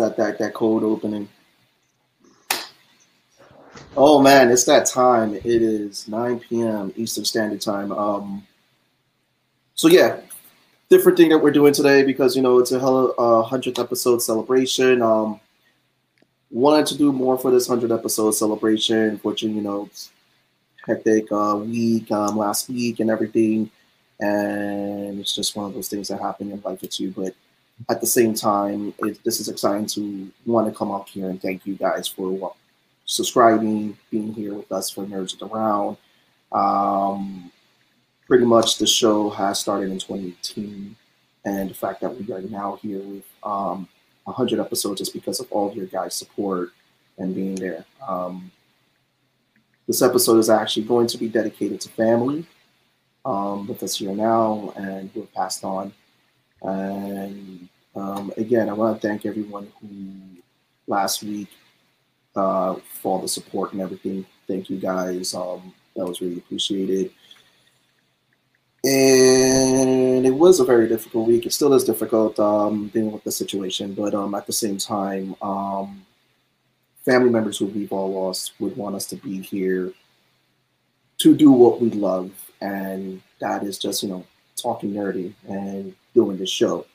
that that that cold opening. Oh man, it's that time. It is 9 p.m. Eastern Standard Time. Um, so yeah, different thing that we're doing today because you know it's a uh, hundredth episode celebration. Um, wanted to do more for this hundred episode celebration. Unfortunately, you know, hectic uh, week um, last week and everything, and it's just one of those things that happen in life with you. But at the same time, it, this is exciting to want to come up here and thank you guys for subscribing, being here with us for Nerds of the Round. Um, pretty much the show has started in 2018, and the fact that we are now here with um, 100 episodes is because of all of your guys' support and being there. Um, this episode is actually going to be dedicated to family um, with us here now and who have passed on. And um, again, I want to thank everyone who last week uh, for all the support and everything. Thank you guys. Um, that was really appreciated. And it was a very difficult week. It still is difficult um, dealing with the situation, but um, at the same time, um, family members who we've all lost would want us to be here to do what we love, and that is just you know talking nerdy and doing this show.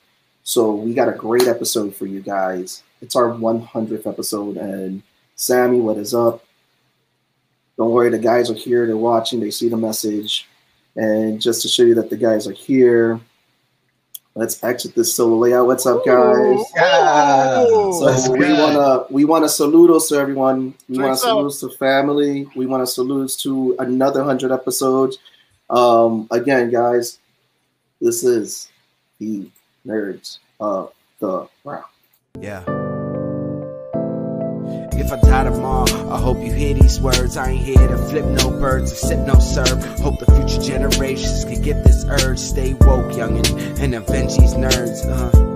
So we got a great episode for you guys. It's our 100th episode, and Sammy, what is up? Don't worry, the guys are here. They're watching. They see the message. And just to show you that the guys are here, let's exit this solo layout. What's up, guys? Yeah. So we wanna we wanna saludos to everyone. We wanna salute to family. We wanna salute to another hundred episodes. Um, again, guys, this is the nerds of the round. Yeah. If I die tomorrow, I hope you hear these words. I ain't here to flip no birds or sip no serve. Hope the future generations can get this urge. Stay woke, youngin', and avenge these nerds. Uh.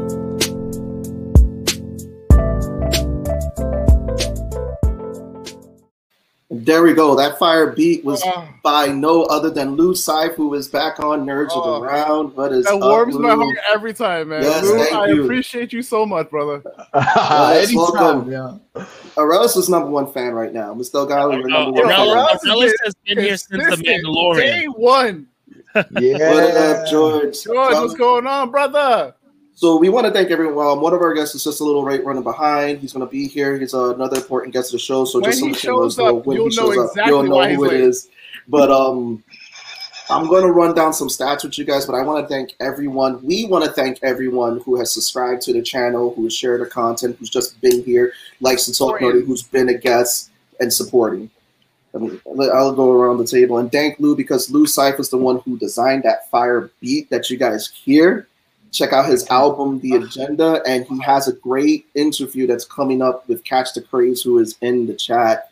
There we go. That fire beat was uh, by no other than Lou Seif, who is back on Nerds uh, of the Round. What is that warms up, my heart every time, man. Yes, Lou, I you. appreciate you so much, brother. yes, welcome. Yeah. Arelis is number one fan right now. Mr. Delgado, you're number one Arelis has been here since the Mandalorian. Day one. Yeah. what up, George? George, what's going on, brother? So we want to thank everyone. Um, one of our guests is just a little right running behind. He's going to be here. He's uh, another important guest of the show. So when just he shows up, when you'll he shows know exactly up, you'll know who it late. is. But um, I'm going to run down some stats with you guys. But I want to thank everyone. We want to thank everyone who has subscribed to the channel, who has shared the content, who's just been here, likes to talk nerdy, who's been a guest and supporting. I mean, I'll go around the table and thank Lou because Lou Seif is the one who designed that fire beat that you guys hear check out his album the agenda and he has a great interview that's coming up with catch the craze who is in the chat.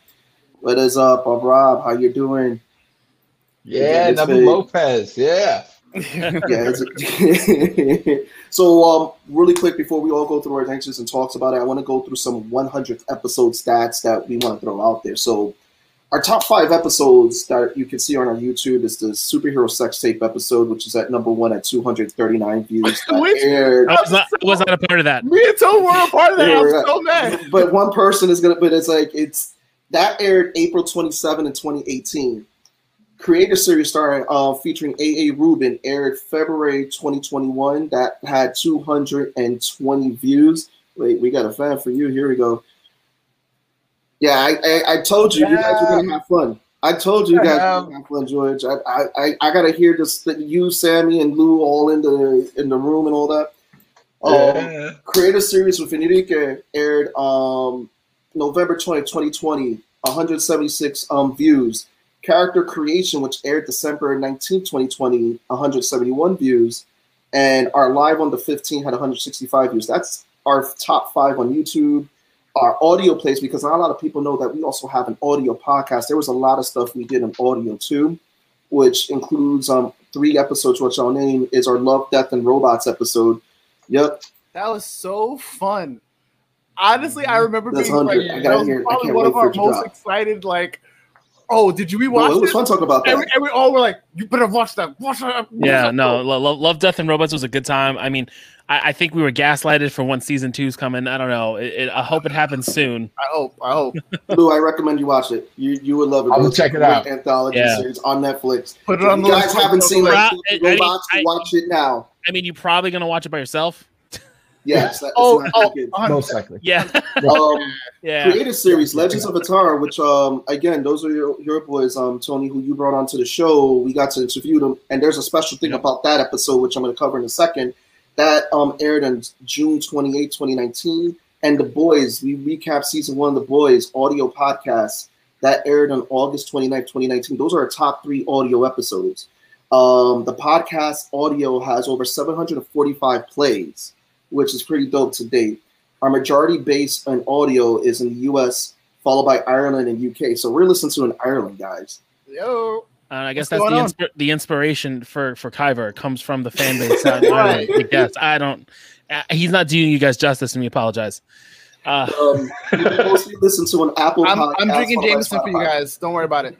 What is up uh, rob? How you doing? Yeah Nabu lopez yeah. Yeah so um really quick before we all go through our adventures and talks about it i want to go through some 100th episode stats that we want to throw out there. So our top five episodes that you can see on our YouTube is the superhero sex tape episode, which is at number one at 239 views. aired. I was, not, I was not a part of that. Me and Tom were a part of that. I was so mad. But one person is gonna. But it's like it's that aired April 27 in 2018. Creator series starring uh, featuring AA Rubin aired February 2021. That had 220 views. Wait, we got a fan for you. Here we go. Yeah, I, I, I told you, yeah. you guys were gonna have fun. I told you, you guys were gonna have fun, George. I, I, I gotta hear this. You, Sammy, and Lou all in the in the room and all that. Um, yeah. Creator series with Enrique aired um November 20, 2020, 176 um views. Character Creation, which aired December 19, 2020, 171 views. And our live on the 15 had 165 views. That's our top five on YouTube our audio plays because not a lot of people know that we also have an audio podcast. There was a lot of stuff we did in audio too, which includes um three episodes, which I'll name is our Love, Death, and Robots episode. Yep. That was so fun. Honestly, I remember That's being like, that was probably one of our most excited like Oh, did you rewatch? Well, it was fun talking about that. And we, and we, all were like, "You better watch that. Watch that." Watch yeah, that. no, love, love, Death and Robots was a good time. I mean, I, I, think we were gaslighted for when season two's coming. I don't know. It, it, I hope it happens soon. I hope. I hope. Lou, I recommend you watch it. You you would love it. I'll check it out. Anthology yeah. series on Netflix. Put it on. If you guys haven't seen like Robots, I mean, watch it now. I mean, you're probably gonna watch it by yourself. Yes. oh, oh most likely. Yeah. um, yeah. Creative series, Legends of Atara, which um again, those are your, your boys, um, Tony, who you brought onto the show. We got to interview them, and there's a special thing about that episode, which I'm going to cover in a second. That um aired on June 28, 2019. And the boys, we recap season one of the boys audio podcast that aired on August 29, 2019. Those are our top three audio episodes. Um, the podcast audio has over 745 plays which is pretty dope to date. Our majority base on audio is in the US, followed by Ireland and UK. So we're listening to in Ireland, guys. Yo. Uh, I guess What's that's the insp- the inspiration for for Kyver comes from the fan base. I, right. I guess I don't. Uh, he's not doing you guys justice, and we apologize. Uh, um, mostly listen to an Apple. I'm, I'm drinking Jameson for you guys. Don't worry about it.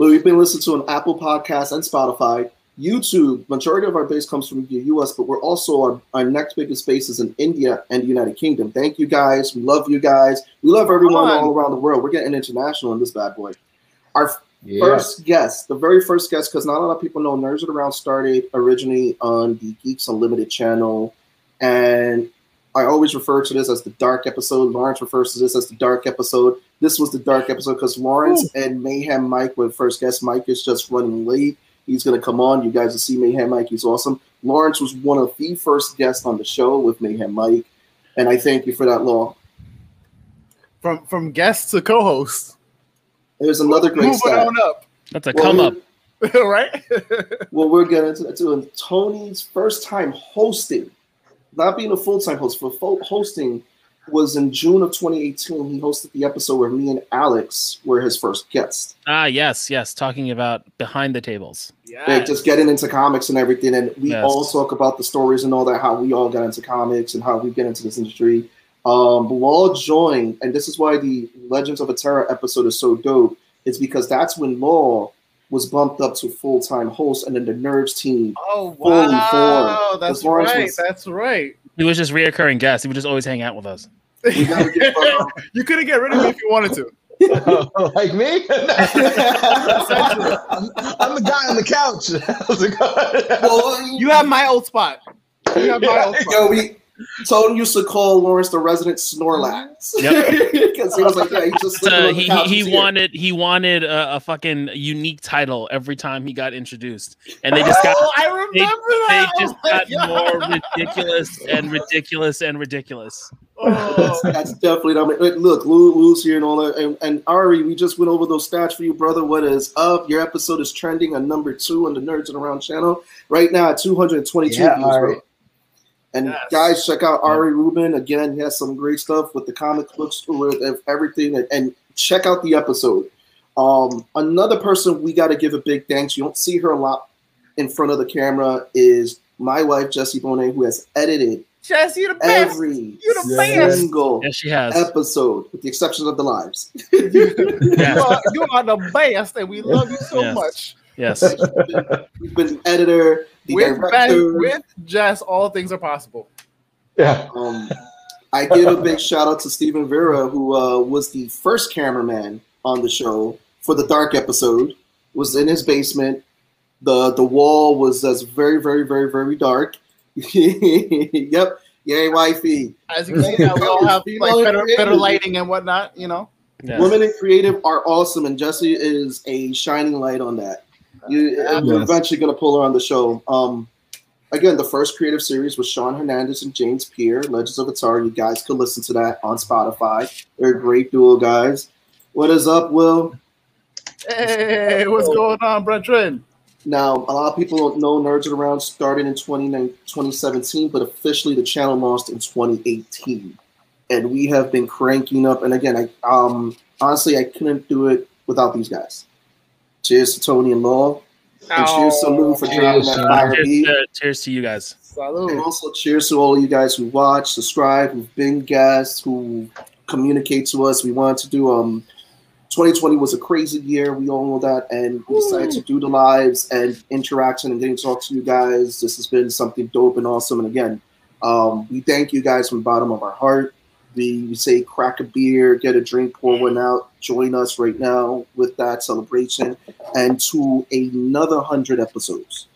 But we've been listening to an Apple podcast and Spotify. YouTube, majority of our base comes from the US, but we're also our, our next biggest base is in India and the United Kingdom. Thank you guys. We love you guys. We love everyone all around the world. We're getting international in this bad boy. Our yeah. first guest, the very first guest, because not a lot of people know Nerds Around started originally on the Geeks Unlimited channel. And I always refer to this as the dark episode. Lawrence refers to this as the dark episode. This was the dark episode because Lawrence Ooh. and Mayhem Mike were first guest. Mike is just running late He's going to come on. You guys will see Mayhem Mike. He's awesome. Lawrence was one of the first guests on the show with Mayhem Mike, and I thank you for that, Law. From from guest to co-host. There's another great Moving on up. That's a well, come up. right? well, we're getting into, into Tony's first time hosting, not being a full time host, for hosting was in June of 2018. He hosted the episode where me and Alex were his first guests. Ah, yes, yes, talking about behind the tables. Yeah, like just getting into comics and everything, and we yes. all talk about the stories and all that, how we all got into comics and how we get into this industry. Um, Law joined, and this is why the Legends of Atara episode is so dope. It's because that's when Law was bumped up to full time host, and then the Nerds team. Oh wow, that's right. Was, that's right. He was just reoccurring guest. He would just always hang out with us. you couldn't get rid of me if you wanted to. like me? I'm, I'm, the guy on the couch. well, you have my old spot. You have my old spot. Yo, we, Tone used to call Lawrence the resident Snorlax. Yep. Because he was like, yeah, he just uh, he, he, he wanted he wanted a, a, fucking unique title every time he got introduced, and they just got. Oh, I remember they, that. They just oh got God. more ridiculous and ridiculous and ridiculous. Oh. That's, that's, definitely. I mean, look, Lou, Lou's here and all that, and, and Ari, we just went over those stats for you, brother. What is up? Your episode is trending on number two on the Nerds and Around channel right now at 222 yeah, views, Ari. bro. And yes. guys, check out Ari Rubin again. He has some great stuff with the comic books, with everything, and, and check out the episode. Um, another person we got to give a big thanks. You don't see her a lot in front of the camera. Is my wife Jessie Bonet, who has edited Jesse, you the best. Every you the best. single yes, she has. episode, with the exception of the lives. you, are, you, are, the best, and we love you so yes. much. Yes. We've been, been editor, the with, director. with Jess, all things are possible. Yeah. Um, I give a big shout out to Stephen Vera, who uh, was the first cameraman on the show for the dark episode. Was in his basement. the The wall was as very, very, very, very dark. yep. Yay, wifey. As you can see, we all have like better, better lighting and whatnot. You know. Yes. Women in creative are awesome, and Jessie is a shining light on that. You, yes. We're eventually going to pull her on the show. Um, again, the first creative series was Sean Hernandez and James Peer, Legends of Atara. You guys could listen to that on Spotify. They're a great duo, guys. What is up, Will? Hey, what's going on, Brent Now, a lot of people don't know Nerds Around started in 2017, but officially the channel launched in 2018. And we have been cranking up. And again, I um honestly I couldn't do it without these guys. Cheers to Tony and Law. And oh, cheers to Lou for dropping that fire cheers, beat. To, cheers to you guys. Salud. And also cheers to all of you guys who watch, subscribe, who've been guests, who communicate to us. We wanted to do um 2020 was a crazy year. We all know that, and we decided to do the lives and interaction and getting to talk to you guys. This has been something dope and awesome. And again, um, we thank you guys from the bottom of our heart. We say crack a beer, get a drink, pour one out. Join us right now with that celebration and to another hundred episodes.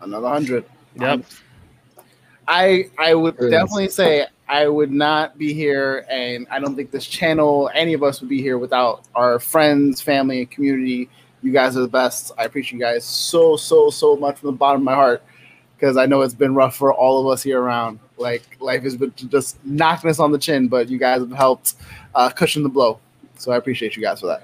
Another hundred. Yep. I I would definitely say I would not be here, and I don't think this channel, any of us, would be here without our friends, family, and community. You guys are the best. I appreciate you guys so so so much from the bottom of my heart because I know it's been rough for all of us here around. Like life has been just knocking us on the chin, but you guys have helped uh, cushion the blow. So I appreciate you guys for that.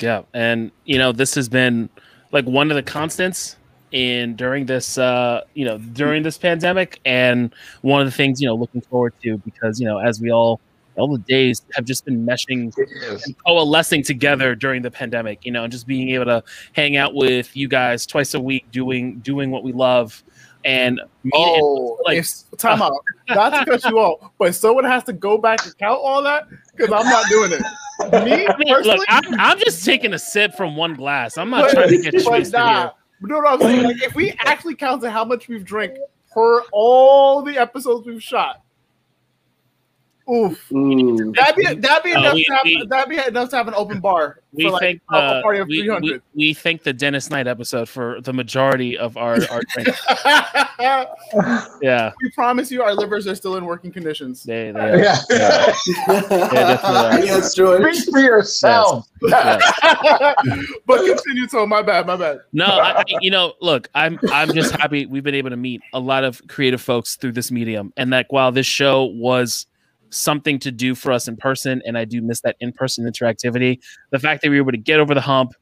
Yeah, and you know this has been like one of the constants in during this uh you know during this pandemic and one of the things you know looking forward to because you know as we all all the days have just been meshing and coalescing together during the pandemic you know and just being able to hang out with you guys twice a week doing doing what we love and oh like if, time out. Not to cut you off but someone has to go back and count all that? Because i'm not doing it. Me I mean, look I'm, I'm, just taking a sip from one glass. I'm not but, trying to get twisted nah, here. no, no, I'm saying like if we actually counted how much we've drank per all the episodes we've shot, Oof. That'd be that'd be enough. we, to have, we, that'd be enough to have an open bar. We for think like, uh, a party of we, 300. We, we think the Dennis Knight episode for the majority of our our drinks. yeah. We promise you, our livers are still in working conditions. They, they are. Yeah. yeah. yes, George. Speak for yourself. Yes. but continue, so my bad, my bad. No, I, you know, look, I'm I'm just happy we've been able to meet a lot of creative folks through this medium, and that while this show was something to do for us in person, and I do miss that in person interactivity. The fact that we were able to get over the hump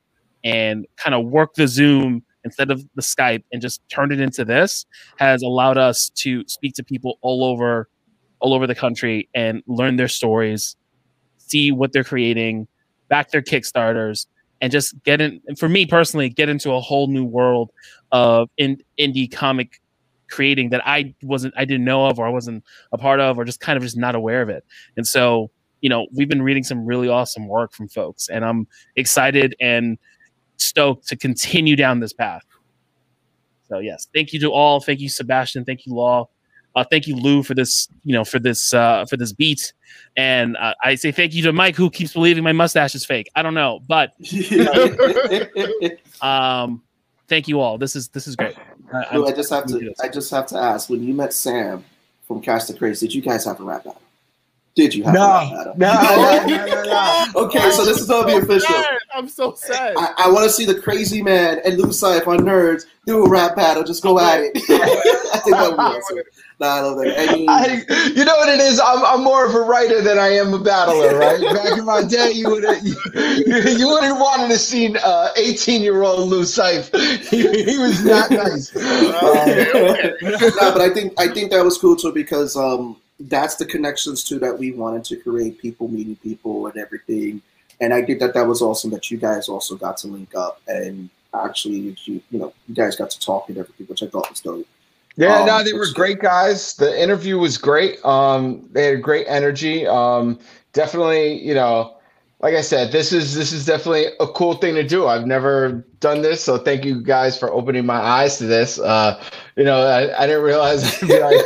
and kind of work the Zoom instead of the Skype and just turn it into this has allowed us to speak to people all over all over the country and learn their stories, see what they're creating, back their Kickstarters, and just get in for me personally, get into a whole new world of in, indie comic creating that I wasn't I didn't know of or I wasn't a part of or just kind of just not aware of it. And so, you know, we've been reading some really awesome work from folks and I'm excited and stoked to continue down this path. So yes, thank you to all. Thank you, Sebastian. Thank you, Law. Uh, thank you, Lou, for this. You know, for this uh, for this beat, and uh, I say thank you to Mike, who keeps believing my mustache is fake. I don't know, but um, thank you all. This is this is great. I, I just have to. I just have to ask. When you met Sam from Catch the Craze, did you guys have a rap battle? Did you have no, a rap battle? No, no, no, no, Okay, so this is gonna be official. I'm so sad. I, I want to see the Crazy Man and Lou Seif on Nerds do a rap battle. Just go at it. I think that would be awesome. Nah, I love that. I mean, I, you know what it is? I'm, I'm more of a writer than I am a battler, right? Back in my day, you would you, you wouldn't wanted to see 18 uh, year old Lou Seif. He, he, was not nice. nah, but I think I think that was cool too because um, that's the connections too that we wanted to create. People meeting people and everything. And I think that that was awesome that you guys also got to link up and actually you you know you guys got to talk and everything, which I thought was dope. Yeah, um, no, they were great guys. The interview was great. Um, they had great energy. Um, definitely, you know, like I said, this is this is definitely a cool thing to do. I've never done this, so thank you guys for opening my eyes to this. Uh, you know, I, I didn't realize I'd be like,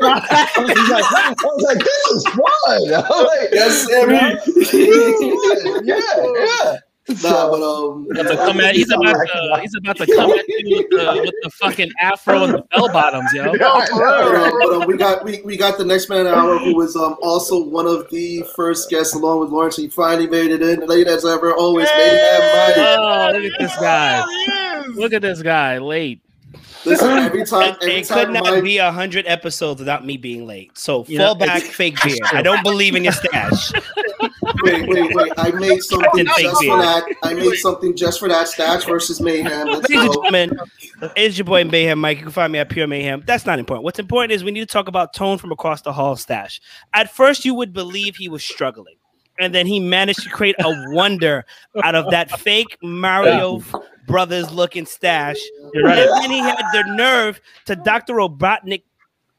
I, was like I was like, this is fun. I'm like, yes, yeah, yeah. Nah, but um, come at, he's about to he's about to come at you with the, with the fucking afro and the bell bottoms, yo. Yeah, but, um, we got we, we got the next man hour who was um also one of the first guests along with Lawrence. He finally made it in late as ever. Always made it. Oh, look at this guy! Look at this guy, late. Listen, every time, every it time could not my... be a hundred episodes without me being late. So you fall know, back, fake beard. I don't believe in your stash. wait, wait, wait! I made something just beard. for that. I made something just for that. Stash versus Mayhem. Let's Ladies and gentlemen, it's your boy Mayhem Mike. You can find me at Pure Mayhem. That's not important. What's important is we need to talk about Tone from across the hall. Stash. At first, you would believe he was struggling and then he managed to create a wonder out of that fake Mario Brothers looking stash. Right. And then he had the nerve to Dr. Robotnik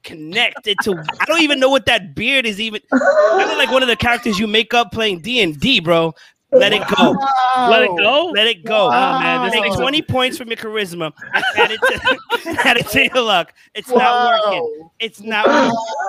connected to I don't even know what that beard is even I look like one of the characters you make up playing D&D, bro. Let it go. Let it go. Let it go. Wow. Oh, man, this Take 20 points from your charisma and add it to, add it to your luck. It's not working. It's not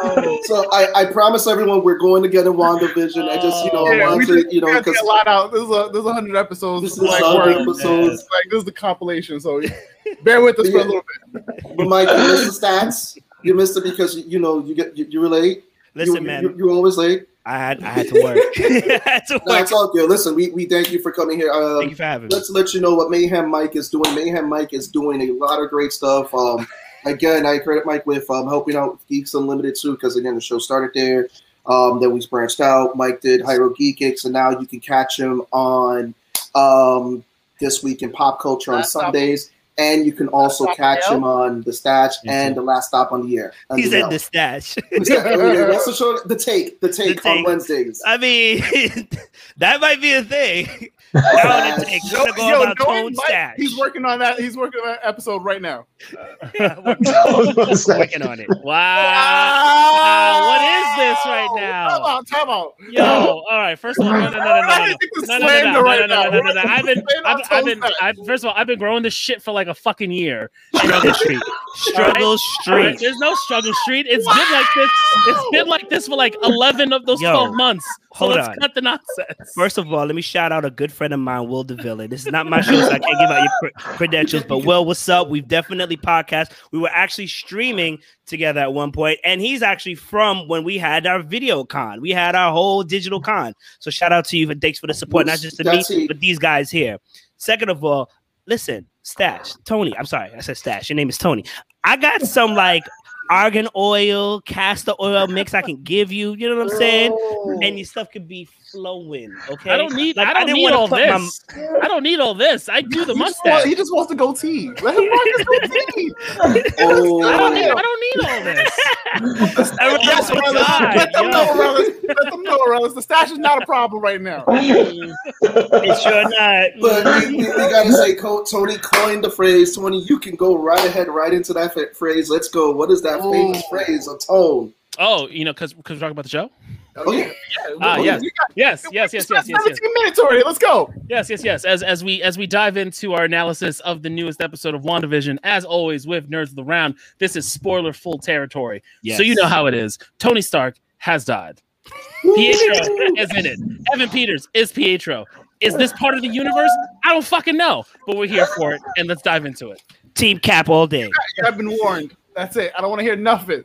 working. So I, I promise everyone we're going to get a WandaVision. I just you know oh, I Yeah, we want to you know because get a lot out. There's a this is a hundred episodes. this is like, like we're- episodes. like this is the compilation. So bear with us for a little bit. But Mike, you missed the stats. You missed it because you know you get you, you were late. Listen, you, man, you, you're always late. I had I had to work. I had to No, it's all good. Listen, we, we thank you for coming here. Um, Thank you for having let's let you know what Mayhem Mike is doing. Mayhem Mike is doing a lot of great stuff. Um, again, I credit Mike with um, helping out with Geeks Unlimited too, because again, the show started there. Um, then we branched out. Mike did Hyro Geekix, and now you can catch him on um, this week in pop culture on Last Stop- Sundays, and you can also catch him on the Stash and the Last Stop on the Air. on He the said L. the stash. That's oh, the show. The take, the take, on Take. Wednesdays. I mean, that might be a thing. Now the take. We're gonna go Yo, about tone Mike, stash. He's working on that. He's working on that episode right now. working on it. Wow. what is this right Time now? out. Time out. Yo, all right. First of all, no, no, no, no, no, no, no, no, no, no, right no, no, no, no, no. I've been, I've, I've been, Tone's I, first of all, I've been growing this shit for like a fucking year. Struggle Street. Struggle All right? Street. There's no struggle street. It's been like this. It's been like this for like 11 of those Yo, 12 months. So hold let's on. cut the nonsense. First of all, let me shout out a good friend of mine, Will DeVille. This is not my show, so I can't give out your credentials. But Will, what's up? We've definitely podcast. We were actually streaming together at one point, and he's actually from when we had our video con. We had our whole digital con. So shout out to you and thanks for the support, not just to me, it. but these guys here. Second of all, listen, Stash, Tony. I'm sorry, I said Stash. Your name is Tony. I got some like argan oil, castor oil mix I can give you. You know what I'm saying? Oh. and your stuff could be flowing. Okay, I don't need. Like, I don't didn't need all put my- this. I don't need all this. I do the He just, mustache. wants, he just wants to go tea. Let him rock his goatee. Oh, I don't need. I don't need oh. all this. Everyone Yes, else brothers. was God, Let them know, brothers. Let them know, brothers. The stash is not a problem right now. It's sure not. But we, we, we gotta say, Tony coined the phrase. Tony, you can go right ahead, right into that phrase. Let's go. What is that oh. famous phrase? A tone. Oh, you know, because because we're talking about the show. Oh, yeah. Ah, yes. Yes, yes, yes, yes, yes, yes. minutes already. Let's go. Yes, yes, yes. As as we as we dive into our analysis of the newest episode of WandaVision, as always with Nerds of the Round, this is spoiler full territory. So you know how it is. Tony Stark has died. Pietro is in it. Evan Peters is Pietro. Is this part of the universe? I don't fucking know, but we're here for it, and let's dive into it. Team Cap all day. I've been warned. That's it. I don't want to hear nothing.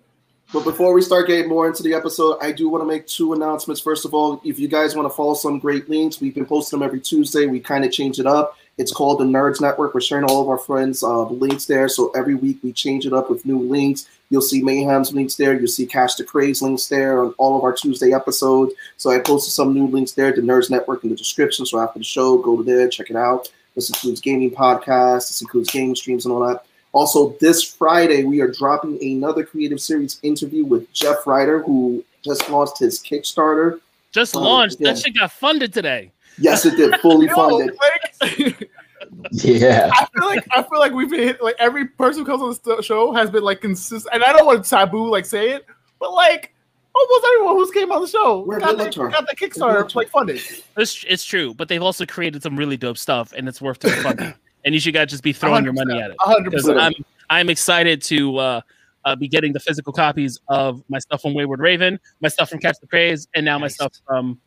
But before we start getting more into the episode, I do want to make two announcements. First of all, if you guys want to follow some great links, we've been posting them every Tuesday. We kind of change it up. It's called the Nerds Network. We're sharing all of our friends' uh, links there. So every week we change it up with new links. You'll see Mayhem's links there. You'll see Catch the Craze links there on all of our Tuesday episodes. So I posted some new links there, the Nerds Network in the description. So after the show, go to there, check it out. This includes gaming podcasts. This includes game streams and all that. Also, this Friday, we are dropping another creative series interview with Jeff Ryder, who just launched his Kickstarter. Just Oh, launched. yeah. That shit got funded today. Yes, it did, fully Yo, funded. like, Yeah. I feel like I feel like we've been hit, like every person who comes on the show has been like consistent, and I don't want to taboo like say it, but like almost everyone who's came on the show We're got, the, got the Kickstarter luck. like funded. It's, it's true, but they've also created some really dope stuff, and it's worth to be funded. And you should guys just be throwing your money at it. because. I'm I'm excited to uh, uh, be getting the physical copies of my stuff from Wayward Raven, my stuff from Catch the Craze, and now my stuff from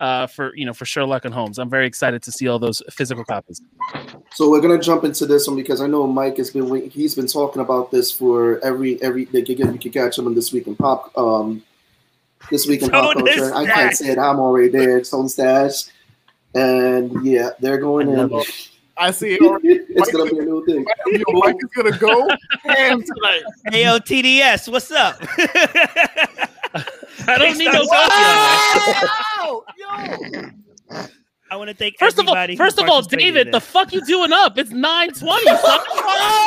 uh, for you know for Sherlock and Holmes. I'm very excited to see all those physical copies. So we're gonna jump into this one because I know Mike has been he's been talking about this for every every again you can catch him on this week in pop um this week in pop Tone culture. I can't say it. I'm already there. Tone Stash, and yeah, they're going in. I see it already. it's gonna be a new thing. Yo, Mike is gonna go ham tonight. Hey yo, TDS, what's up? I don't need no Wow. copies. Yo, I want to thank First of all, first of all, David, the fuck you doing up? It's 920.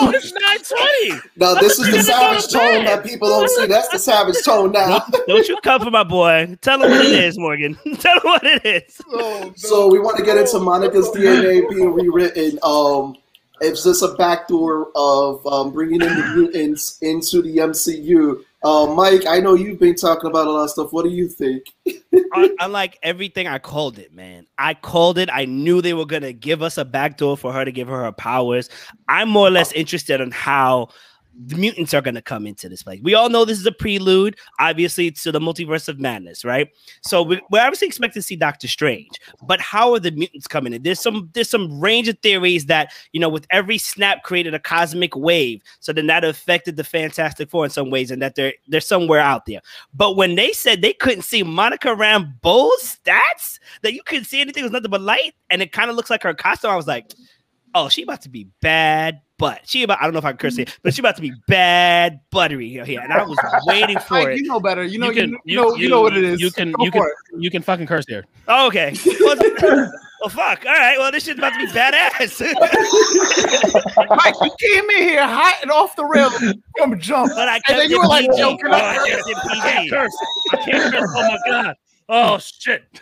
Oh, it's 920. Now this is the savage tone that people don't see. That's the savage tone now. Don't you come for my boy. Tell him what it is, Morgan. Tell him what it is. so, So we want to get into Monica's DNA being rewritten. Um, is this a backdoor of um, bringing in the mutants into the MCU, Uh, Mike, I know you've been talking about a lot of stuff. What do you think? Unlike everything, I called it, man. I called it. I knew they were gonna give us a backdoor for her to give her her powers. I'm more or less interested in how the mutants are going to come into this place. We all know this is a prelude, obviously, to the multiverse of madness, right? So we, we're obviously expecting to see Doctor Strange, but how are the mutants coming in? There's some there's some range of theories that you know, with every snap created a cosmic wave, so then that affected the Fantastic Four in some ways, and that they're they're somewhere out there. But when they said they couldn't see Monica Rambeau's stats, that you couldn't see anything, was nothing but light, and it kind of looks like her costume. I was like, oh, she about to be bad but she about I don't know if I can curse mm-hmm. it, but she about to be bad buttery here, and I was waiting for it. You know better. You know. You, can, you, you know. You, you, know what it is. You can. Go you can. It. You can fucking curse here. Oh, okay. Well, well, fuck. All right. Well, this shit's about to be badass. Mike, you came in here hot and off the rails from jump, but I and then you were like, joking. Oh, I can't curse. I can't curse. Oh my god. Oh shit.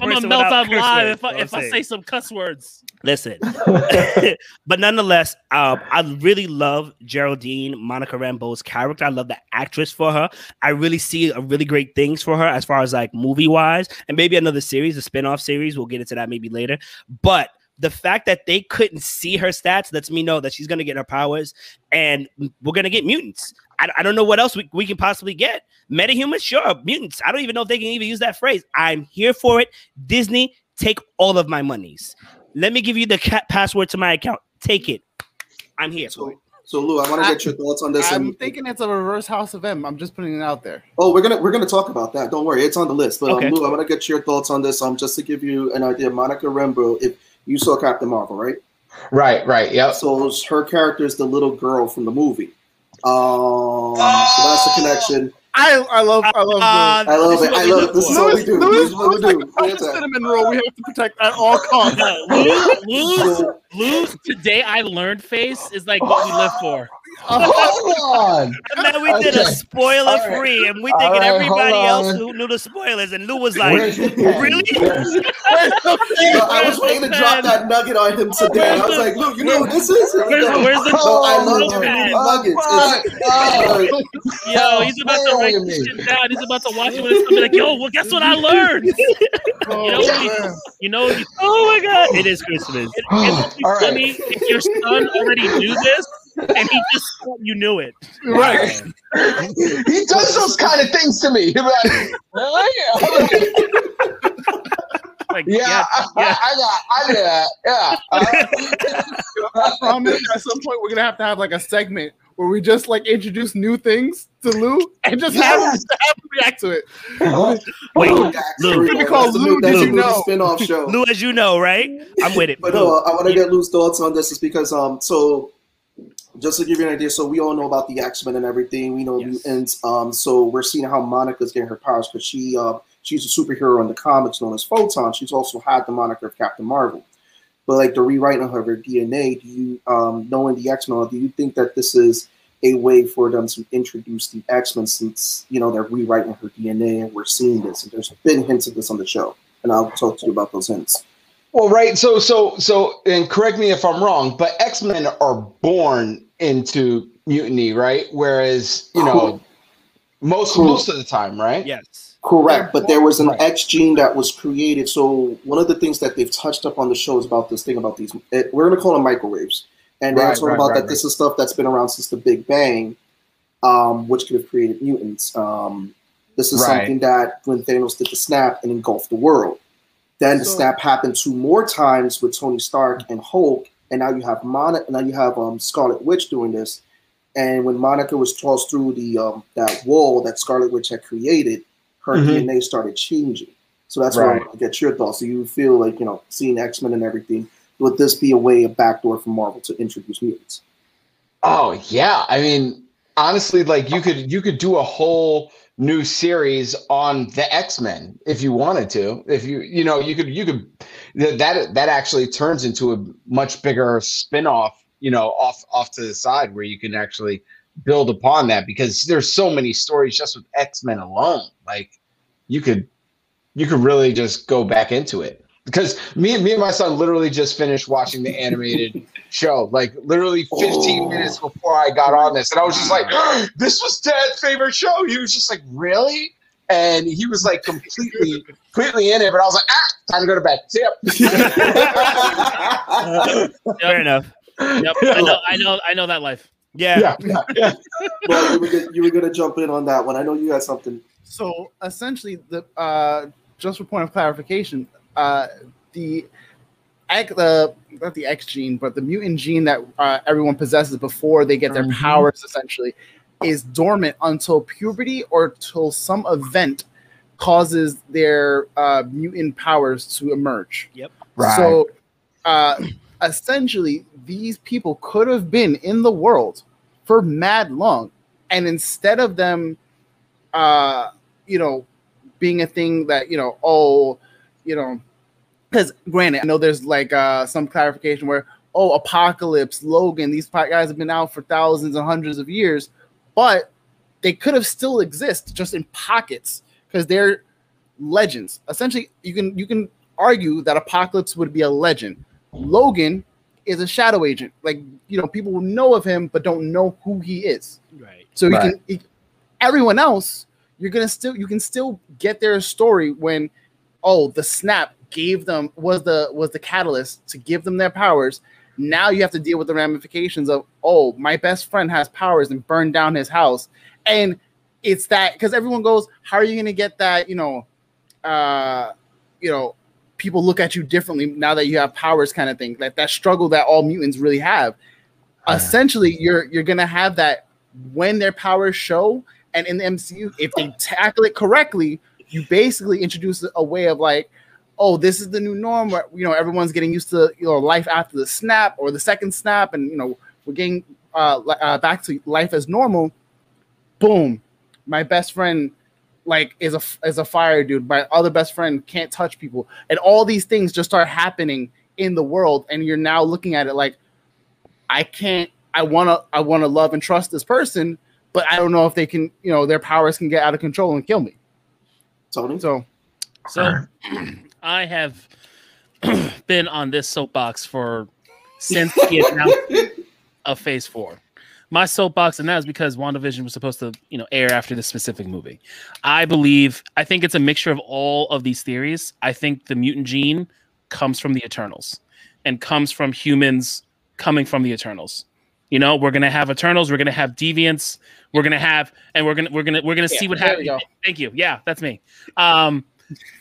I'm gonna melt out live if I, if I say some cuss words. Listen, but nonetheless, um, I really love Geraldine Monica Rambeau's character. I love the actress for her. I really see a really great things for her as far as like movie wise, and maybe another series, a spin off series. We'll get into that maybe later. But the fact that they couldn't see her stats lets me know that she's going to get her powers and we're going to get mutants. I, I, don't know what else we, we can possibly get. Metahumans, sure. Mutants. I don't even know if they can even use that phrase. I'm here for it. Disney, take all of my monies. Let me give you the cat password to my account. Take it. I'm here so, for it. So Lou, I want to get your thoughts on this. I'm and, thinking it's a reverse House of M. I'm just putting it out there. Oh, we're gonna we're gonna talk about that. Don't worry, it's on the list. But um, okay. um, Lou, I want to get your thoughts on this. Um, just to give you an idea, Monica Rambeau. If you saw Captain Marvel, right? Right, right, yeah. So her character is the little girl from the movie. Um, oh! so that's the connection. I, I love I love uh, I love it. I love it. This is what we do. This is what we do. Like cinnamon roll we have to protect at all costs. Lose, lose. Today I learned face is like what we live for. hold on. And then we did a spoiler right. free, and we thinking right, everybody else who knew the spoilers, and Lou was like, "Really?" I was waiting to drop that nugget on him today. I was like, "Lou, you know what this is?" Where's, where's the? Oh, I love the nuggets. Yo, he's about to write this shit down. He's about to watch it and be like, "Yo, well, guess what I learned?" Oh, you know, you, know. You, oh my god, it is Christmas. It, it's funny if your son already knew this and he just thought you knew it. Right. he does those kind of things to me. Like, yeah, yeah, yeah, I, got, I did that. Yeah. Uh, I promise at some point we're gonna have to have like a segment where we just like introduce new things to Lou and just have, him, just have him react to it. Wait, Lou, it's called Lou. Did you know? Spin-off show. Lou, as you know, right? I'm with it. But no, I want to get Lou's thoughts on this, is because um, so just to give you an idea, so we all know about the X Men and everything. We know yes. mutants. Um, so we're seeing how Monica's getting her powers because she uh, she's a superhero in the comics known as Photon. She's also had the moniker of Captain Marvel. But like the rewriting of her DNA, do you um, knowing the X Men, do you think that this is a way for them to introduce the X Men since you know they're rewriting her DNA and we're seeing this and there's been hints of this on the show, and I'll talk to you about those hints. Well, right. So, so, so, and correct me if I'm wrong, but X Men are born into mutiny, right? Whereas, you know, most cool. most of the time, right? Yes. Correct. But there was an right. X gene that was created. So one of the things that they've touched up on the show is about this thing about these. It, we're going to call them microwaves, and they're talking right, about that this is stuff that's been around since the Big Bang, um, which could have created mutants. Um, this is something that when Thanos did the snap and engulfed the world. Then the snap happened two more times with Tony Stark and Hulk, and now you have Monica. Now you have um, Scarlet Witch doing this. And when Monica was tossed through the um, that wall that Scarlet Witch had created, her mm-hmm. DNA started changing. So that's right. why I get your thoughts. So you feel like you know, seeing X Men and everything, would this be a way, a backdoor for Marvel to introduce mutants? Oh yeah, I mean, honestly, like you could you could do a whole new series on the X-Men if you wanted to. If you you know, you could you could that that actually turns into a much bigger spin-off, you know, off off to the side where you can actually build upon that because there's so many stories just with X-Men alone. Like you could you could really just go back into it. Because me and me and my son literally just finished watching the animated show, like literally 15 oh. minutes before I got on this. And I was just like, this was Dad's favorite show. He was just like, really? And he was like completely, completely in it. But I was like, ah, time to go to bed. See ya. Fair enough. Yep. I know, I know, I know that life. Yeah. yeah, yeah. well, you were, gonna, you were gonna jump in on that one. I know you had something. So essentially, the uh, just for point of clarification, uh, the the not the X gene, but the mutant gene that uh, everyone possesses before they get their mm-hmm. powers essentially is dormant until puberty or till some event causes their uh, mutant powers to emerge. Yep. Right. So uh, essentially, these people could have been in the world for mad long, and instead of them, uh, you know, being a thing that you know, oh, you know, because granted, I know there's like uh, some clarification where oh, Apocalypse, Logan, these guys have been out for thousands and hundreds of years, but they could have still exist just in pockets because they're legends. Essentially, you can you can argue that Apocalypse would be a legend. Logan is a shadow agent. Like you know, people know of him but don't know who he is. Right. So right. can he, everyone else, you're gonna still you can still get their story when oh the snap gave them was the was the catalyst to give them their powers. Now you have to deal with the ramifications of oh my best friend has powers and burned down his house, and it's that because everyone goes how are you gonna get that you know, uh, you know people look at you differently now that you have powers kind of thing. Like that struggle that all mutants really have. Yeah. essentially you're you're gonna have that when their powers show and in the mcu if they tackle it correctly you basically introduce a way of like oh this is the new norm where you know everyone's getting used to you know life after the snap or the second snap and you know we're getting uh, uh back to life as normal. Boom. My best friend like is a is a fire dude. My other best friend can't touch people, and all these things just start happening in the world, and you're now looking at it like, I can't. I want to. I want to love and trust this person, but I don't know if they can. You know, their powers can get out of control and kill me. Tony. So, so I have been on this soapbox for since the announcement of Phase Four my soapbox, and that is because WandaVision was supposed to, you know, air after this specific movie. I believe, I think it's a mixture of all of these theories. I think the mutant gene comes from the Eternals and comes from humans coming from the Eternals. You know, we're gonna have Eternals, we're gonna have Deviants, we're gonna have, and we're gonna we're gonna we're gonna yeah, see what happens. Thank you. Yeah, that's me. Um,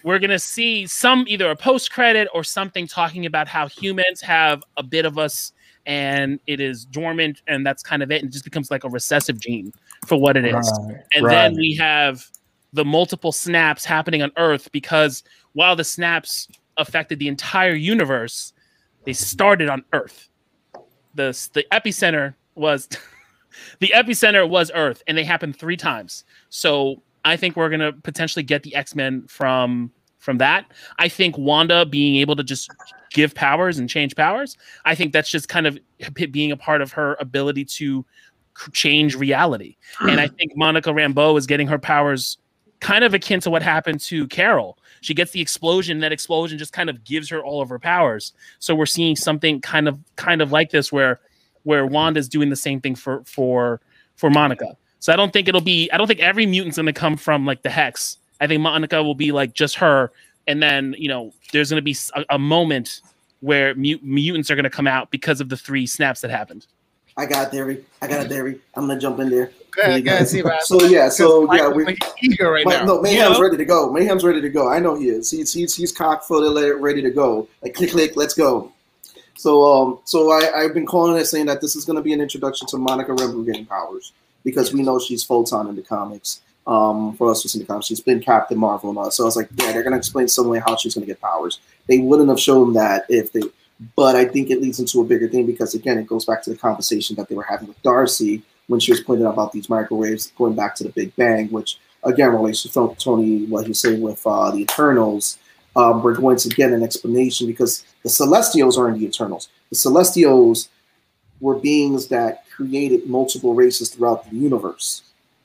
we're gonna see some either a post credit or something talking about how humans have a bit of us and it is dormant, and that's kind of it. And it just becomes like a recessive gene for what it is. Right, and right. then we have the multiple snaps happening on Earth because while the snaps affected the entire universe, they started on Earth. The the epicenter was the epicenter was Earth, and they happened three times. So I think we're gonna potentially get the X Men from from that. I think Wanda being able to just give powers and change powers, I think that's just kind of being a part of her ability to change reality. and I think Monica Rambeau is getting her powers kind of akin to what happened to Carol. She gets the explosion, that explosion just kind of gives her all of her powers. So we're seeing something kind of kind of like this where where Wanda's doing the same thing for for for Monica. So I don't think it'll be I don't think every mutant's gonna come from like the hex I think Monica will be like just her, and then you know there's going to be a, a, moment where mut- mutants are going to come out because of the three snaps that happened. I got a theory. I got a theory. I'm gonna jump in there. Go ahead, go see so yeah, so yeah, we're eager right now. No, Mayhem's you know? ready to go. Mayhem's ready to go. I know he is. He's he's he's cock-footed, ready to go. Like click click, let's go. So um, so I I've been calling it saying that this is gonna be an introduction to Monica Rambeau getting powers because we know she's photon in the comics um, for us in the comics. She's been Captain Marvel and all. So I was like, yeah, they're gonna explain some way how she's gonna get powers. They wouldn't have shown that if they. But I think it leads into a bigger thing because again, it goes back to the conversation that they were having with Darcy when she was pointing out about these microwaves going back to the Big Bang, which again relates to Tony what he's saying with uh, the Eternals. Um, we're going to get an explanation because the Celestials aren't the Eternals. The Celestials were beings that created multiple races throughout the universe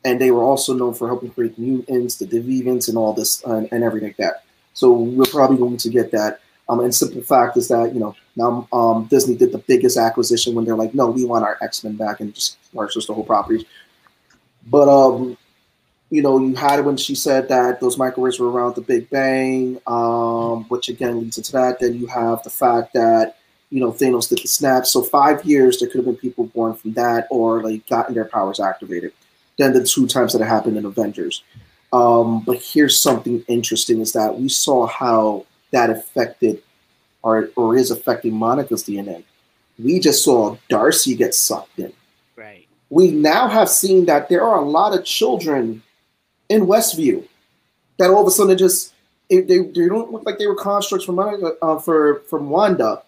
and they were also known for helping create mutants, the Deviants, and all this and, and everything like that. So we're probably going to get that. Um, and simple fact is that you know now um, Disney did the biggest acquisition when they're like, no, we want our X Men back and just purchase the whole property. But um, you know, you had when she said that those microwaves were around the Big Bang, um, which again leads into that. Then you have the fact that you know Thanos did the snap. So five years there could have been people born from that or like gotten their powers activated. Then the two times that it happened in Avengers. Um, but here's something interesting: is that we saw how that affected or or is affecting Monica's DNA. We just saw Darcy get sucked in. Right. We now have seen that there are a lot of children in Westview that all of a sudden just they, they, they don't look like they were constructs from uh, for from Wanda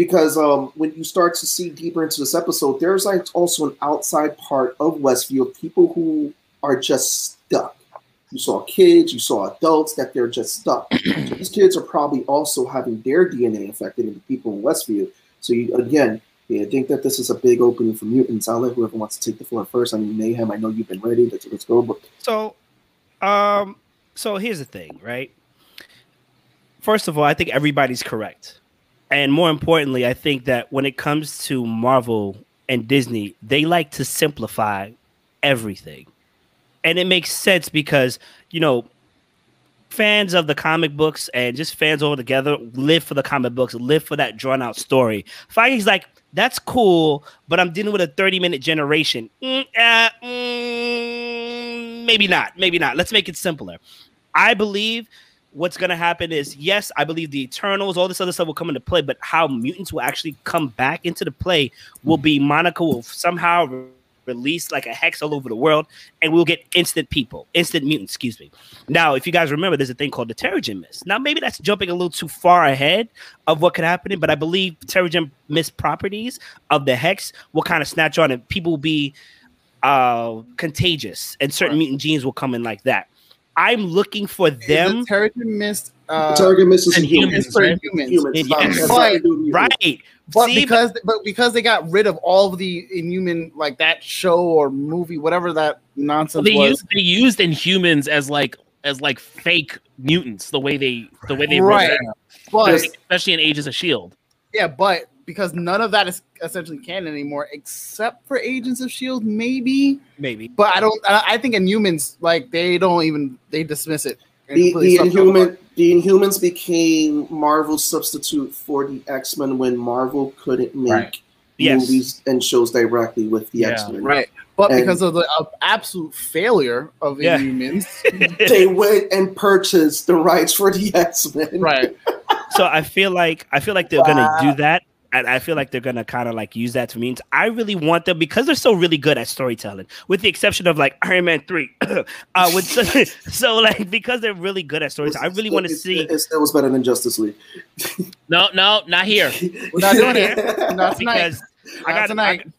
because um, when you start to see deeper into this episode, there's like also an outside part of Westview of people who are just stuck. You saw kids, you saw adults that they're just stuck. so these kids are probably also having their DNA affected in the people in Westview. So you, again, yeah, I think that this is a big opening for mutants. I'll let whoever wants to take the floor first. I mean, Mayhem, I know you've been ready. Let's, let's go. But so, um, so here's the thing, right? First of all, I think everybody's correct, and more importantly, I think that when it comes to Marvel and Disney, they like to simplify everything, and it makes sense because you know fans of the comic books and just fans all together live for the comic books, live for that drawn out story. Feige's like, that's cool, but I'm dealing with a 30 minute generation. Mm, uh, mm, maybe not. Maybe not. Let's make it simpler. I believe what's going to happen is yes, I believe the Eternals, all this other stuff will come into play, but how mutants will actually come back into the play will be Monica will somehow release like a hex all over the world, and we'll get instant people, instant mutants, excuse me. Now, if you guys remember, there's a thing called the Terrigen Mist. Now, maybe that's jumping a little too far ahead of what could happen, but I believe Terrigen Mist properties of the hex will kind of snatch on and people will be uh contagious and certain right. mutant genes will come in like that. I'm looking for them. Terrigen Mist uh, Terrigen Mist is humans, right? humans. humans. But, right. But See, because but, but because they got rid of all of the Inhuman like that show or movie, whatever that nonsense they was. Used, they used Inhumans as like as like fake mutants, the way they the way they right. But, especially in Agents of Shield. Yeah, but because none of that is essentially canon anymore, except for Agents of Shield, maybe, maybe. But I don't. I think Inhumans like they don't even they dismiss it. The, the Inhuman, the Inhumans became Marvel's substitute for the X Men when Marvel couldn't make right. yes. movies and shows directly with the yeah, X Men. Right. But and because of the uh, absolute failure of yeah. Inhumans, they went and purchased the rights for the X Men. Right. so I feel like I feel like they're wow. gonna do that and I feel like they're gonna kind of like use that to means I really want them because they're so really good at storytelling, with the exception of like Iron Man three. uh, with so, so, like because they're really good at storytelling, I really want to see. It still was better than Justice League. no, no, not here. We're not doing it. Not because I got tonight. I,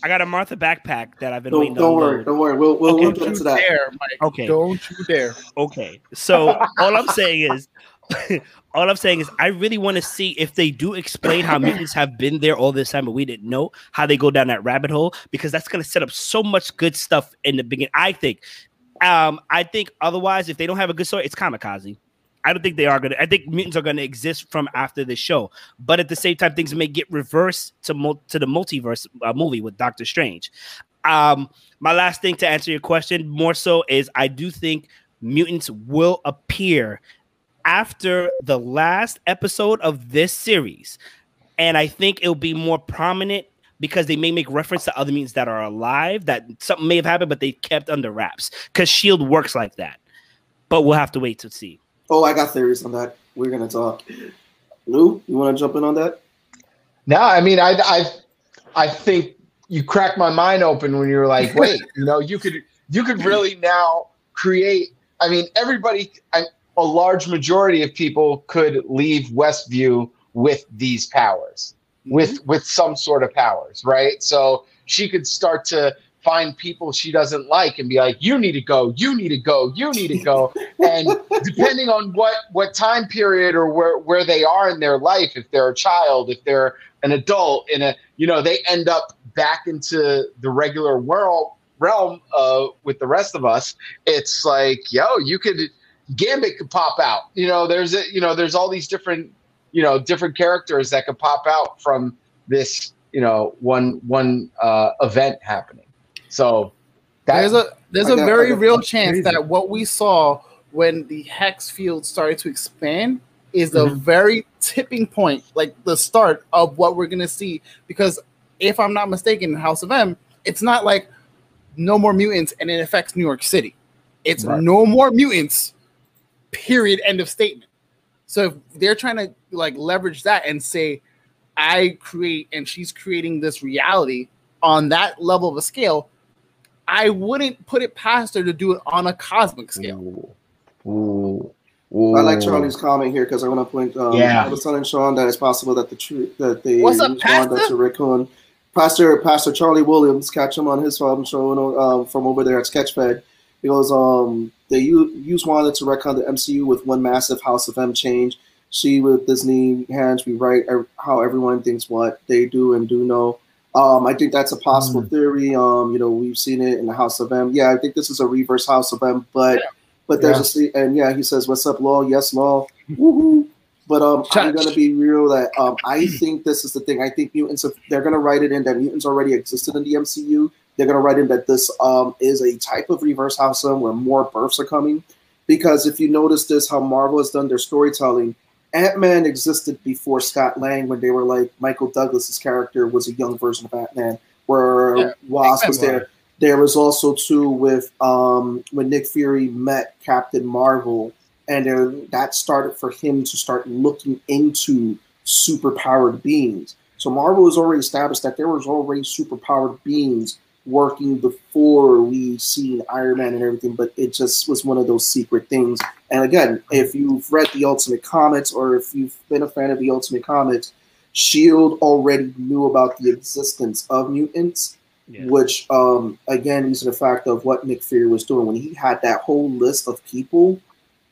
I got a Martha backpack that I've been don't, waiting. Don't worry, don't worry. We'll we'll, okay. we'll get to that. Dare, Mike. Okay, don't you dare. Okay, so all I'm saying is all I'm saying is I really want to see if they do explain how mutants have been there all this time, but we didn't know how they go down that rabbit hole because that's going to set up so much good stuff in the beginning. I think. Um, I think otherwise, if they don't have a good story, it's kamikaze. I don't think they are going to. I think mutants are going to exist from after the show, but at the same time, things may get reversed to mul- to the multiverse uh, movie with Doctor Strange. Um, my last thing to answer your question more so is I do think mutants will appear after the last episode of this series. And I think it'll be more prominent because they may make reference to other mutants that are alive, that something may have happened, but they kept under wraps. Because Shield works like that. But we'll have to wait to see. Oh, I got theories on that. We're gonna talk. Lou, you want to jump in on that? No, I mean, I, I, I think you cracked my mind open when you were like, wait, you know, you could, you could really now create. I mean, everybody. I, a large majority of people could leave Westview with these powers, mm-hmm. with with some sort of powers, right? So she could start to find people she doesn't like and be like, "You need to go. You need to go. You need to go." and depending on what what time period or where where they are in their life, if they're a child, if they're an adult, in a you know, they end up back into the regular world realm uh, with the rest of us. It's like, yo, you could Gambit could pop out. You know, there's a, you know, there's all these different you know different characters that could pop out from this you know one one uh, event happening. So that, there's a there's a very real chance crazy. that what we saw when the hex field started to expand is the mm-hmm. very tipping point, like the start of what we're gonna see. Because if I'm not mistaken, in House of M, it's not like no more mutants and it affects New York City. It's right. no more mutants. Period. End of statement. So if they're trying to like leverage that and say, I create and she's creating this reality on that level of a scale, I wouldn't put it past her to do it on a cosmic scale. Ooh. Ooh. Ooh. I like Charlie's comment here because I want to point um, yeah. I was telling Sean that it's possible that the truth that they What's up, Pastor? That's a raccoon. Pastor Pastor Charlie Williams, catch him on his show um, from over there at Sketchfed. He goes, um, they use Wanda to retcon the MCU with one massive House of M change. She with Disney hands rewrite how everyone thinks what they do and do know. Um, I think that's a possible mm. theory. Um, you know, we've seen it in the House of M. Yeah, I think this is a reverse House of M, but yeah. but there's yeah. a and yeah, he says, "What's up, Law? Yes, Law." Woohoo! But um, I'm gonna be real that um, I think this is the thing. I think mutants they're gonna write it in that mutants already existed in the MCU. They're gonna write in that this um is a type of reverse House where more births are coming. Because if you notice this, how Marvel has done their storytelling, Ant Man existed before Scott Lang when they were like Michael Douglas's character was a young version of Ant Man, where yeah, Wasp was there. There was also too with um, when Nick Fury met Captain Marvel, and there, that started for him to start looking into superpowered beings. So Marvel has already established that there was already superpowered beings working before we seen Iron Man and everything, but it just was one of those secret things. And again, if you've read the Ultimate Comics or if you've been a fan of the Ultimate Comics, Shield already knew about the existence of mutants, yeah. which um, again is the fact of what Nick Fury was doing when he had that whole list of people.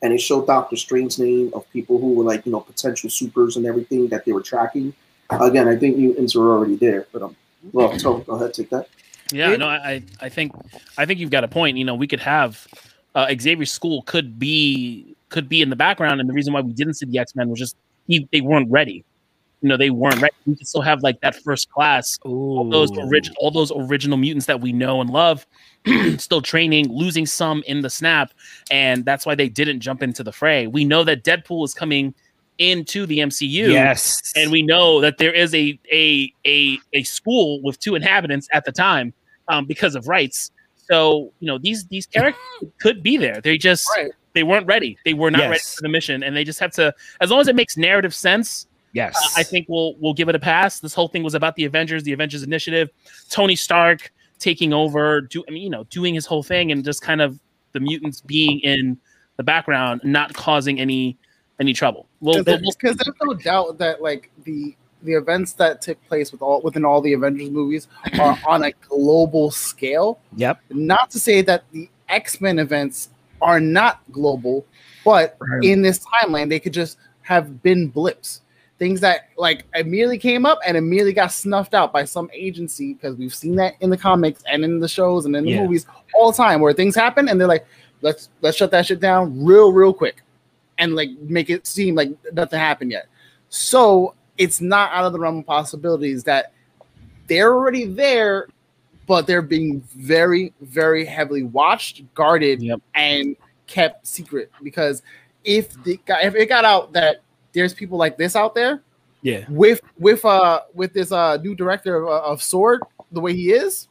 And it showed Doctor Strange's name of people who were like, you know, potential supers and everything that they were tracking. Again, I think mutants were already there. But um, well, so go ahead, take that. Yeah, it, no, I I think I think you've got a point. You know, we could have uh, Xavier School could be could be in the background, and the reason why we didn't see the X Men was just he, they weren't ready. You know, they weren't ready. We could still have like that first class, Ooh. all those original, all those original mutants that we know and love, still training, losing some in the snap, and that's why they didn't jump into the fray. We know that Deadpool is coming into the MCU. Yes. And we know that there is a a a, a school with two inhabitants at the time um, because of rights. So, you know, these these characters could be there. They just right. they weren't ready. They were not yes. ready for the mission. And they just have to as long as it makes narrative sense. Yes. Uh, I think we'll we'll give it a pass. This whole thing was about the Avengers, the Avengers initiative, Tony Stark taking over, do I mean, you know, doing his whole thing and just kind of the mutants being in the background, not causing any any trouble. Because there's no doubt that like the the events that took place with all within all the Avengers movies are on a global scale. Yep. Not to say that the X Men events are not global, but right. in this timeline they could just have been blips, things that like immediately came up and immediately got snuffed out by some agency because we've seen that in the comics and in the shows and in the yeah. movies all the time where things happen and they're like, let's let's shut that shit down real real quick and like make it seem like nothing happened yet. So it's not out of the realm of possibilities that they're already there, but they're being very, very heavily watched, guarded, yep. and kept secret. Because if the if it got out that there's people like this out there, yeah, with with uh with this uh new director of, of Sword, the way he is,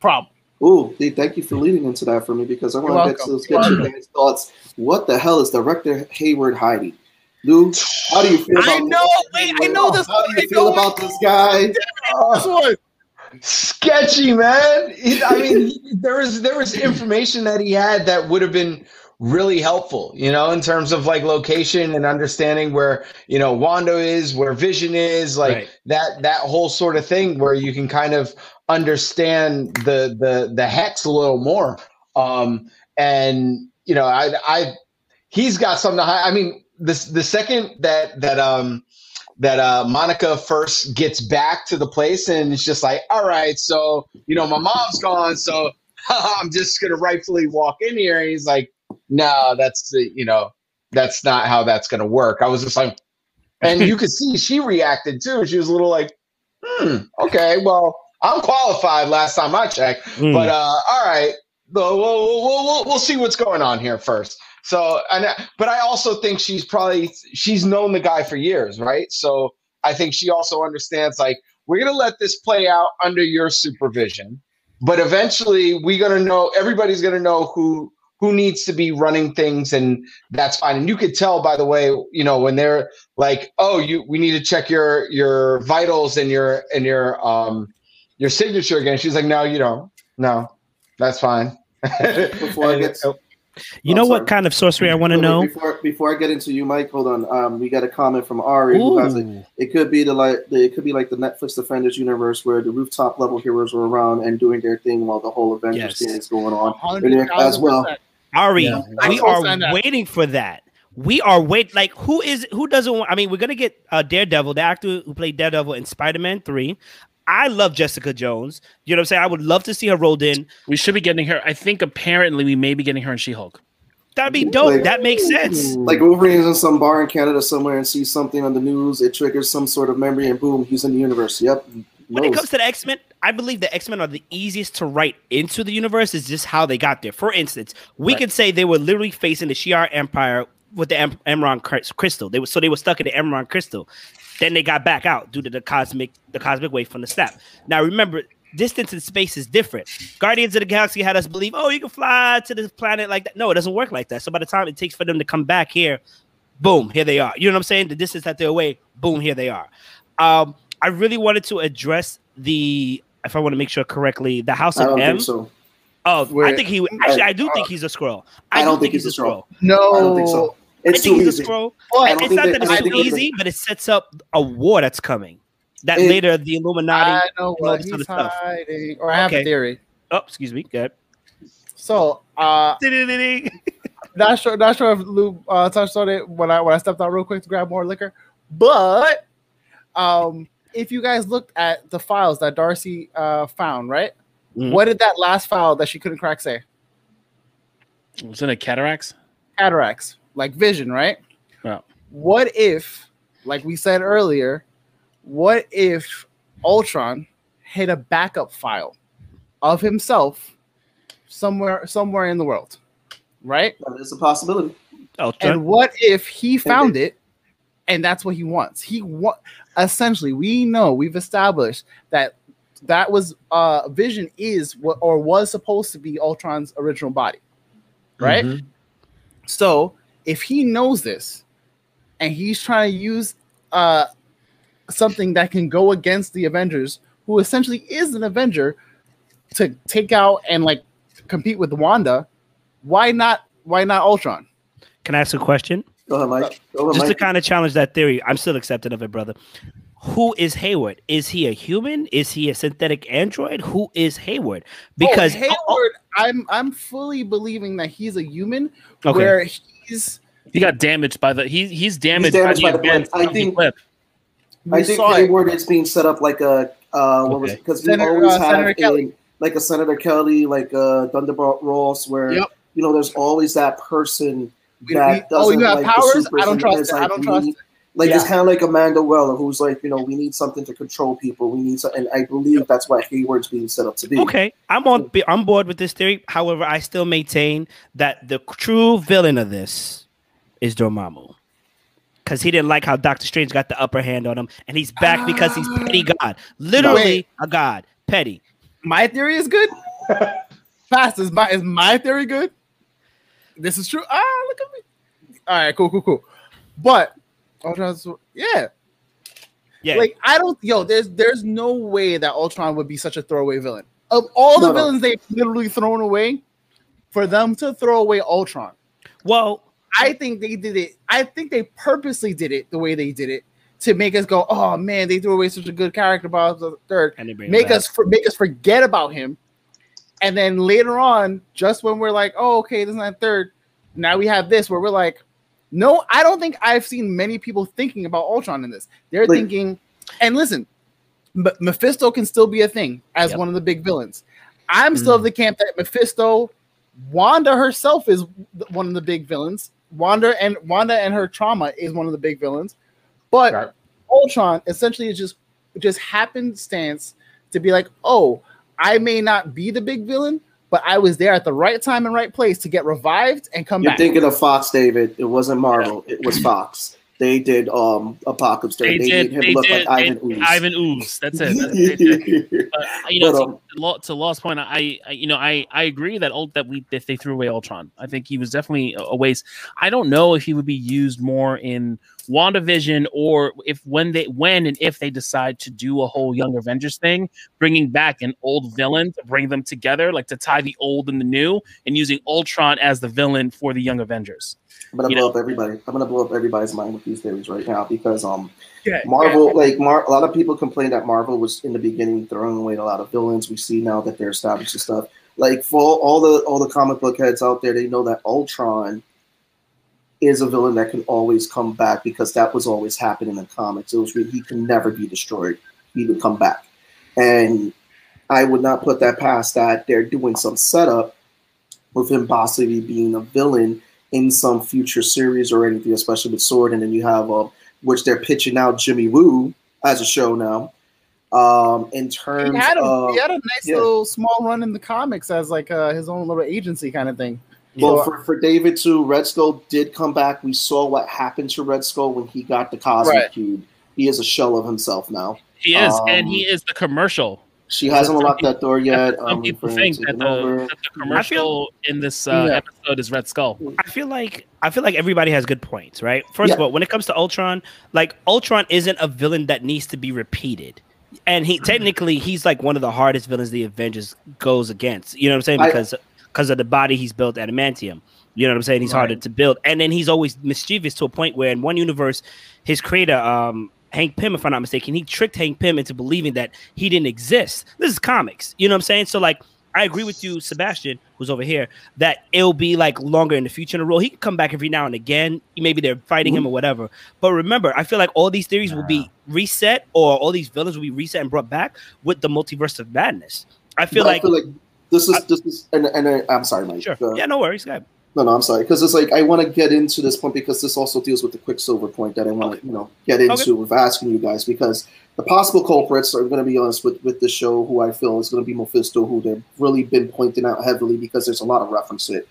problem. Ooh, thank you for leading into that for me because I want to get, to, get your guys' thoughts. What the hell is Director Hayward hiding? Lou, how do you feel about I know, wait, I know this. How do you feel about this guy? Uh, sketchy, man. I mean, there was there was information that he had that would have been really helpful, you know, in terms of like location and understanding where, you know, Wanda is, where Vision is, like right. that that whole sort of thing where you can kind of understand the the the hex a little more. Um and you know, I I he's got something to hide. I mean, the the second that that um that uh, Monica first gets back to the place and it's just like, all right, so you know, my mom's gone, so I'm just gonna rightfully walk in here. And he's like, no, that's the you know, that's not how that's gonna work. I was just like, and you could see she reacted too. She was a little like, hmm, okay, well, I'm qualified last time I checked, Mm. but uh, all right, we'll, we'll, we'll, we'll, we'll see what's going on here first. So, and but I also think she's probably she's known the guy for years, right? So I think she also understands like we're gonna let this play out under your supervision, but eventually we're gonna know everybody's gonna know who who needs to be running things and that's fine and you could tell by the way you know when they're like oh you we need to check your your vitals and your and your um your signature again she's like no you don't no that's fine Before I get You Oh, know sorry. what kind of sorcery I want to know? before before I get into you, Mike. Hold on. Um, we got a comment from Ari who has like, it could be the like the, it could be like the Netflix Defenders universe where the rooftop level heroes are around and doing their thing while the whole Avengers Yes. thing is going on. as well. Ari, Yeah. we are waiting for that. We are wait like who is who doesn't want? I mean, we're gonna get uh, Daredevil, the actor who played Daredevil in Spider Man Three. I love Jessica Jones. You know what I'm saying? I would love to see her rolled in. We should be getting her. I think apparently we may be getting her in She Hulk. That'd be dope. Like- that makes sense. Like Wolverine's in some bar in Canada somewhere and sees something on the news, it triggers some sort of memory, and boom, he's in the universe. Yep. When it comes to the X Men, I believe the X Men are the easiest to write into the universe. Is just how they got there. For instance, we Right. could say they were literally facing the Shi'ar Empire with the em- M'Kraan crystal. They were so they were stuck in the M'Kraan crystal. Then they got back out due to the cosmic the cosmic wave from the snap. Now remember, distance in space is different. Guardians of the Galaxy had us believe, oh, you can fly to this planet like that. No, it doesn't work like that. So by the time it takes for them to come back here, boom, here they are. You know what I'm saying? The distance that they're away, boom, here they are. Um, I really wanted to address the, if I want to make sure correctly, the House I of don't M. think so. Oh, I think he actually. I do think he's a scroll. I, don't think, he's a scroll. No, I don't think so. I think too he's a easy. scroll. I It's don't not think that it's think too they- easy, but it sets up a war that's coming. That It- later the Illuminati. I know and all what this he's other stuff. hiding. Or I have Okay. a theory. Oh, excuse me. Good. So, uh, not sure, not sure if Lou uh, touched on it when I when I stepped out real quick to grab more liquor, but um, if you guys looked at the files that Darcy uh, found, right? Mhm. What did that last file that she couldn't crack say? Wasn't it cataracts? Cataracts, like vision, right? Yeah. What if, like we said earlier, what if Ultron hid a backup file of himself somewhere somewhere in the world, right? That is a possibility. Oh, And what if he found it and that's what he wants? He want essentially we know we've established that that was uh vision is what or was supposed to be Ultron's original body. Right? Mhm. So if he knows this and he's trying to use uh something that can go against the Avengers, who essentially is an Avenger, to take out and like compete with Wanda, why not why not Ultron? Can I ask a question? Go ahead, Mike. Go ahead, Just to kind of challenge that theory, I'm still accepting of it, brother. Who is Hayward? Is he a human? Is he a synthetic android? Who is Hayward? Because oh, Hayward, I'm I'm fully believing that he's a human Okay. where he's He got damaged by the. He, he's damaged, damaged by by the the events. I of the think- blip. I think. Hayward is being set up like a uh, what was Okay. it? Because we Senator- always uh, have a, like a Senator Kelly, like a Thunderbolt Ross, where Yep. you know there's always that person We- that we- doesn't oh, you have like the powers? supers I don't trust it's it. I don't trust need- Like it's kind of like Amanda Weller, who's like, you know, we need something to control people. We need, so, and I believe that's what Hayward's being set up to be. Okay, I'm on I'm board with this theory. However, I still maintain that the true villain of this is Dormammu. Because he didn't like how Doctor Strange got the upper hand on him, and he's back because he's petty god. Literally Wait. a god. Petty. my theory is good. Fast is my is my theory good? This is true. Ah, look at me. All right, cool, cool, cool. But Ultron's yeah. Yeah. Like I don't yo, there's there's no way that Ultron would be such a throwaway villain. Of all the No, no. villains they've literally thrown away, for them to throw away Ultron, well, I think they did it. I think they purposely did it the way they did it to make us go, "Oh man, they threw away such a good character." About the third, and they bring it make us for, make us forget about him, and then later on, just when we're like, "Oh, okay, this is not third, now we have this," where we're like, "No, I don't think I've seen many people thinking about Ultron in this. They're Like- thinking, and listen, but Mephisto can still be a thing as Yep. one of the big villains. I'm still of Mm. the camp that Mephisto, Wanda herself is one of the big villains. Wanda and Wanda and her trauma is one of the big villains. But right. Ultron essentially is just just happenstance to be like, oh, I may not be the big villain, but I was there at the right time and right place to get revived and come You're back. You're thinking of Fox, David. It wasn't Marvel. It was Fox. They did um Apocalypse. They, they did, made him they look did, like Ivan Ooze. Ivan Ooze. That's it. That's but, you know, but, um, to, to Law's point, I, I, you know, I, I agree that old that we that they threw away Ultron. I think he was definitely a waste. I don't know if he would be used more in WandaVision or if when they when and if they decide to do a whole Young Avengers thing, bringing back an old villain to bring them together, like to tie the old and the new, and using Ultron as the villain for the Young Avengers. I'm gonna you blow know? up everybody. I'm gonna blow up everybody's mind with these theories right now because um yeah, Marvel, yeah. like Mar- a lot of people complain that Marvel was in the beginning throwing away a lot of villains. We see now that they're established and stuff. Like for all the all the comic book heads out there, they know that Ultron is a villain that can always come back because that was always happening in comics. It was he can never be destroyed. He would come back, and I would not put that past that they're doing some setup with him possibly being a villain in some future series or anything, especially with Sword. And then you have uh, which they're pitching out Jimmy Woo as a show now. Um, in terms he had a, of, he had a nice yeah. little small run in the comics as like uh, his own little agency kind of thing. Well, for, for David too, Red Skull did come back. We saw what happened to Red Skull when he got the Cosmic right. Cube. He is a shell of himself now. He is, um, and he is the commercial. She hasn't unlocked that door yet. Some um, people think that the, that the, commercial feel, in this uh, yeah. episode is Red Skull. I feel like I feel like everybody has good points, right? First yeah. of all, when it comes to Ultron, like Ultron isn't a villain that needs to be repeated. And he technically he's like one of the hardest villains the Avengers goes against. You know what I'm saying? Because because of the body he's built adamantium. You know what I'm saying? He's right. harder to build. And then he's always mischievous to a point where in one universe, his creator, um, Hank Pym, if I'm not mistaken, he tricked Hank Pym into believing that he didn't exist. This is comics. You know what I'm saying? So like I agree with you, Sebastian, who's over here, that it'll be like longer in the future in a role. He can come back every now and again. Maybe they're fighting him or mm-hmm. whatever. But remember, I feel like all these theories will be reset or all these villains will be reset and brought back with the multiverse of madness. I feel, like, I feel like this is I, this is and, and I'm sorry, Mike. Sure. Yeah, no worries. Go ahead. No, no, I'm sorry because it's like I want to get into this point because this also deals with the Quicksilver point that I want to okay. you know get into okay. with asking you guys because the possible culprits are going to be honest with with the show who I feel is going to be Mephisto who they've really been pointing out heavily because there's a lot of reference to it.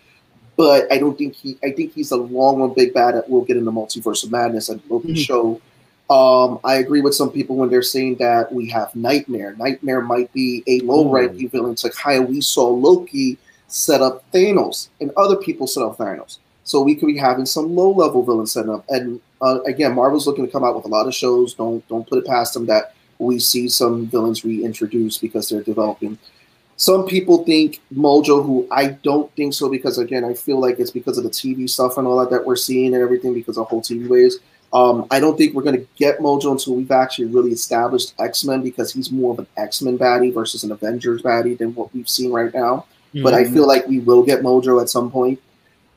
But I don't think he I think he's a long one big bad that will get in the multiverse of madness and will mm-hmm. show. Um, I agree with some people when they're saying that we have Nightmare. Nightmare might be a low ranking villain. It's like how we saw Loki set up Thanos, and other people set up Thanos. So we could be having some low level villain set up. And uh, again, Marvel's looking to come out with a lot of shows. Don't don't put it past them that we see some villains reintroduced because they're developing. Some people think Mojo, who I don't think so, because again, I feel like it's because of the TV stuff and all that that we're seeing and everything because of whole TV waves. Um, I don't think we're going to get Mojo until we've actually really established X Men because he's more of an X Men baddie versus an Avengers baddie than what we've seen right now. Mm-hmm. But I mm-hmm. feel like we will get Mojo at some point.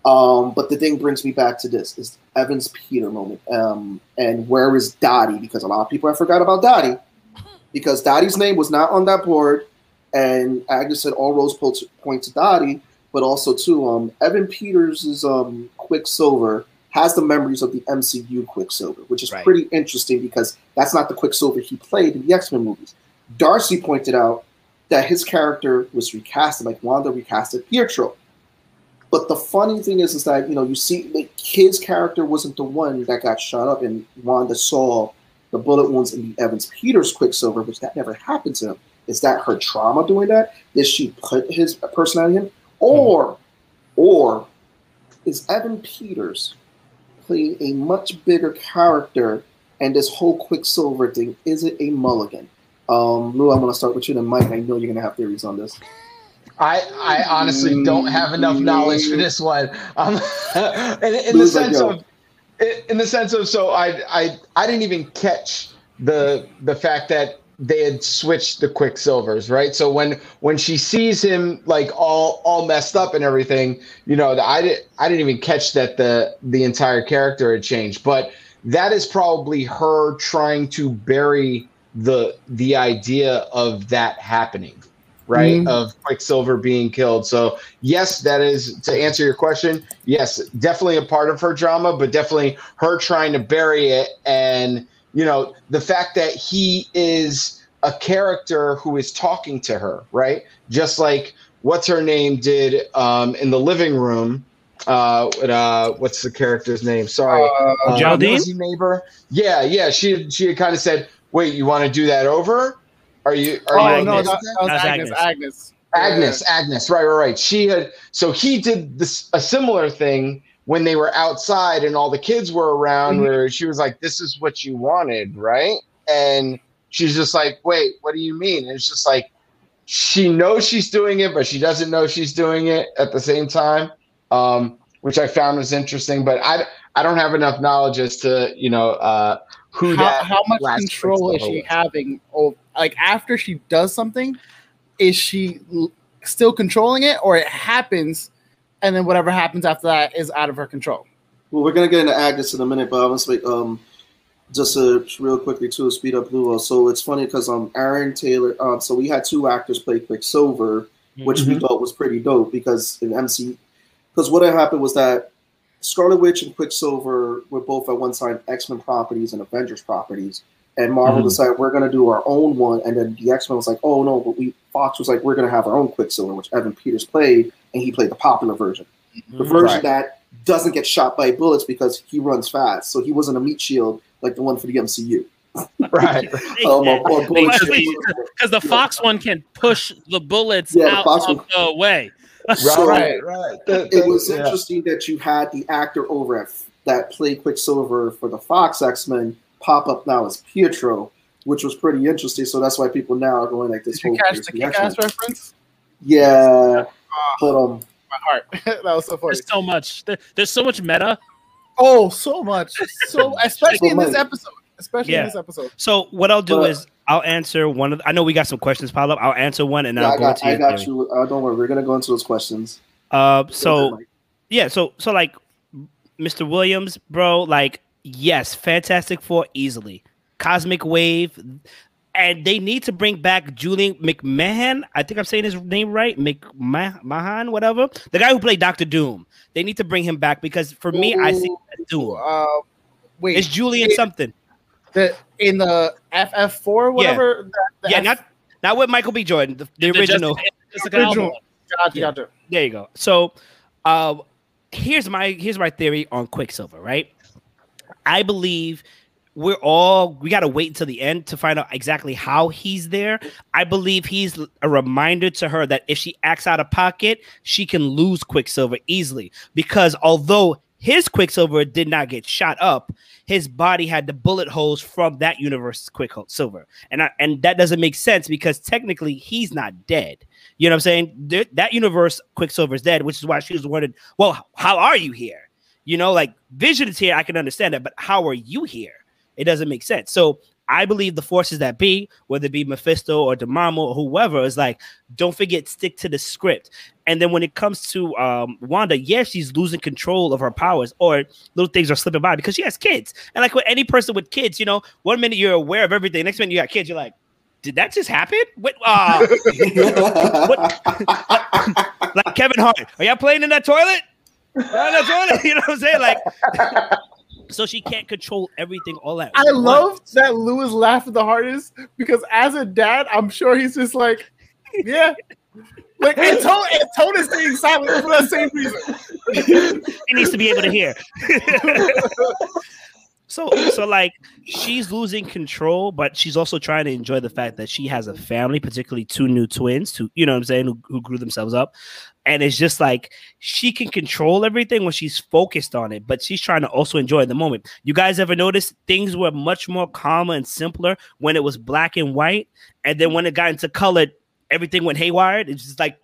Um, but the thing brings me back to this is Evans Peter moment. Um, and where is Dottie? Because a lot of people have forgot about Dottie. Because Dottie's name was not on that board. And Agnes said all roads point to Dottie, but also to um, Evan Peters' um, Quicksilver has the memories of the MCU Quicksilver, which is right. pretty interesting because that's not the Quicksilver he played in the X Men movies. Darcy pointed out that his character was recasted, like Wanda recasted Pietro. But the funny thing is, is that you know you see like his character wasn't the one that got shot up, and Wanda saw the bullet wounds in the Evans Peters Quicksilver, which that never happened to him. Is that her trauma doing that? Did she put his personality in, or, mm-hmm. or is Evan Peters playing a much bigger character? And this whole Quicksilver thing is it a mulligan? Um, Lou, I'm going to start with you, then Mike. I know you're going to have theories on this. I, I honestly don't have enough knowledge for this one. Um, in, in the sense like, of, in the sense of, so I, I, I didn't even catch the the fact that they had switched the quicksilvers right so when when she sees him like all all messed up and everything you know i didn't i didn't even catch that the the entire character had changed but that is probably her trying to bury the the idea of that happening. right? Mhm. Of Quicksilver being killed. So, yes, that is to answer your question. Yes, definitely a part of her drama, but definitely her trying to bury it. And, you know, the fact that he is a character who is talking to her, right? Just like what's her name did um, in the living room. Uh, with, uh, what's the character's name? Sorry. Uh, Geraldine? neighbor. Yeah, yeah. She she had kind of said, "Wait, you want to do that over? Are you? Are oh you no, that, against that that?" was That's Agnes. Agnes. Agnes. Agnes, Agnes, right, right, right. She had so he did this a similar thing when they were outside and all the kids were around, Mhm. where she was like, "This is what you wanted, right?" And she's just like, "Wait, what do you mean?" And it's just like she knows she's doing it, but she doesn't know she's doing it at the same time, um, which I found was interesting. But I I don't have enough knowledge as to you know uh, who How, how much control is she was. having? Oh, like after she does something, is she l- still controlling it, or it happens, and then whatever happens after that is out of her control? Well, we're gonna get into Agnes in a minute, but I want to make um just uh, real quickly to speed up Lou. So it's funny because um Aaron Taylor. Um, so we had two actors play Quicksilver, which we thought was pretty dope because in MC, because what had happened was that Scarlet Witch and Quicksilver were both at one time X Men properties and Avengers properties, and Marvel Mhm. decided we're gonna do our own one, and then the X Men was like, oh no, but we Fox was like we're gonna have our own Quicksilver, which Evan Peters played, and he played the popular version the Mhm. version Right. that doesn't get shot by bullets because he runs fast. So he wasn't a meat shield like the one for the MCU. right? Um, or, or bullet Wait, shield. wait, Because the Fox one can push the bullets Yeah, the out Fox of the way. So right, right. That- it was yeah. interesting that you had the actor over at that played Quicksilver for the Fox X Men pop up now as Pietro, which was pretty interesting. So that's why people now are going like this. Did you whole catch the the kick ass reference? Yeah, but um, My heart. that was so funny. There's so much. There- There's so much meta. Oh, so much. So especially So in this episode. Especially Yeah. in this episode. So what I'll do But- is I'll answer one of. I know we got some questions piled up. I'll answer one and then yeah, I'll I go got, into I your got theory. you. Uh, don't worry, we're gonna go into those questions. Uh, so yeah, so so like Mr. Williams, bro, like yes, Fantastic Four easily, Cosmic Wave, and they need to bring back Julian McMahon. I think I'm saying his name right, McMahon, whatever, the guy who played Doctor Doom. They need to bring him back because for me, I see Doom. Uh, wait, It's Julian it- something. The in the FF four whatever. the- the Yeah, F- not not with Michael B. Jordan, the, the The original. Jessica- Jessica original. Gotcha, Yeah. gotcha. There you go. So, uh, here's my here's my theory on Quicksilver. Right, I believe we're all we got to wait until the end to find out exactly how he's there. I believe he's a reminder to her that if she acts out of pocket, she can lose Quicksilver easily because although his Quicksilver did not get shot up, his body had the bullet holes from that universe's Quicksilver, and I, and that doesn't make sense because technically he's not dead. You know what I'm saying? That universe, Quicksilver is dead, which is why she was wondering, well, how are you here? You know, like Vision is here, I can understand that, but how are you here? It doesn't make sense. So I believe the forces that be, whether it be Mephisto or Dormammu or whoever, is like, don't forget, stick to the script. And then when it comes to um, Wanda, yes, she's losing control of her powers, or little things are slipping by because she has kids. And like with any person with kids, you know, one minute you're aware of everything, next minute you got kids, you're like, did that just happen? What? Uh, like Kevin Hart. Are y'all playing in that toilet? In that toilet? You know what I'm saying? Like, so she can't control everything all at I once. love that Lewis laughed the hardest because as a dad, I'm sure he's just like, yeah. Like and Tone, and Tone is staying silent for that same reason. he needs to be able to hear. so, so like she's losing control, but she's also trying to enjoy the fact that she has a family, particularly two new twins, who you know what I'm saying, who, who grew themselves up. And it's just like she can control everything when she's focused on it, but she's trying to also enjoy the moment. You guys ever notice things were much more calmer and simpler when it was black and white, and then when it got into color, everything went haywire. It's just like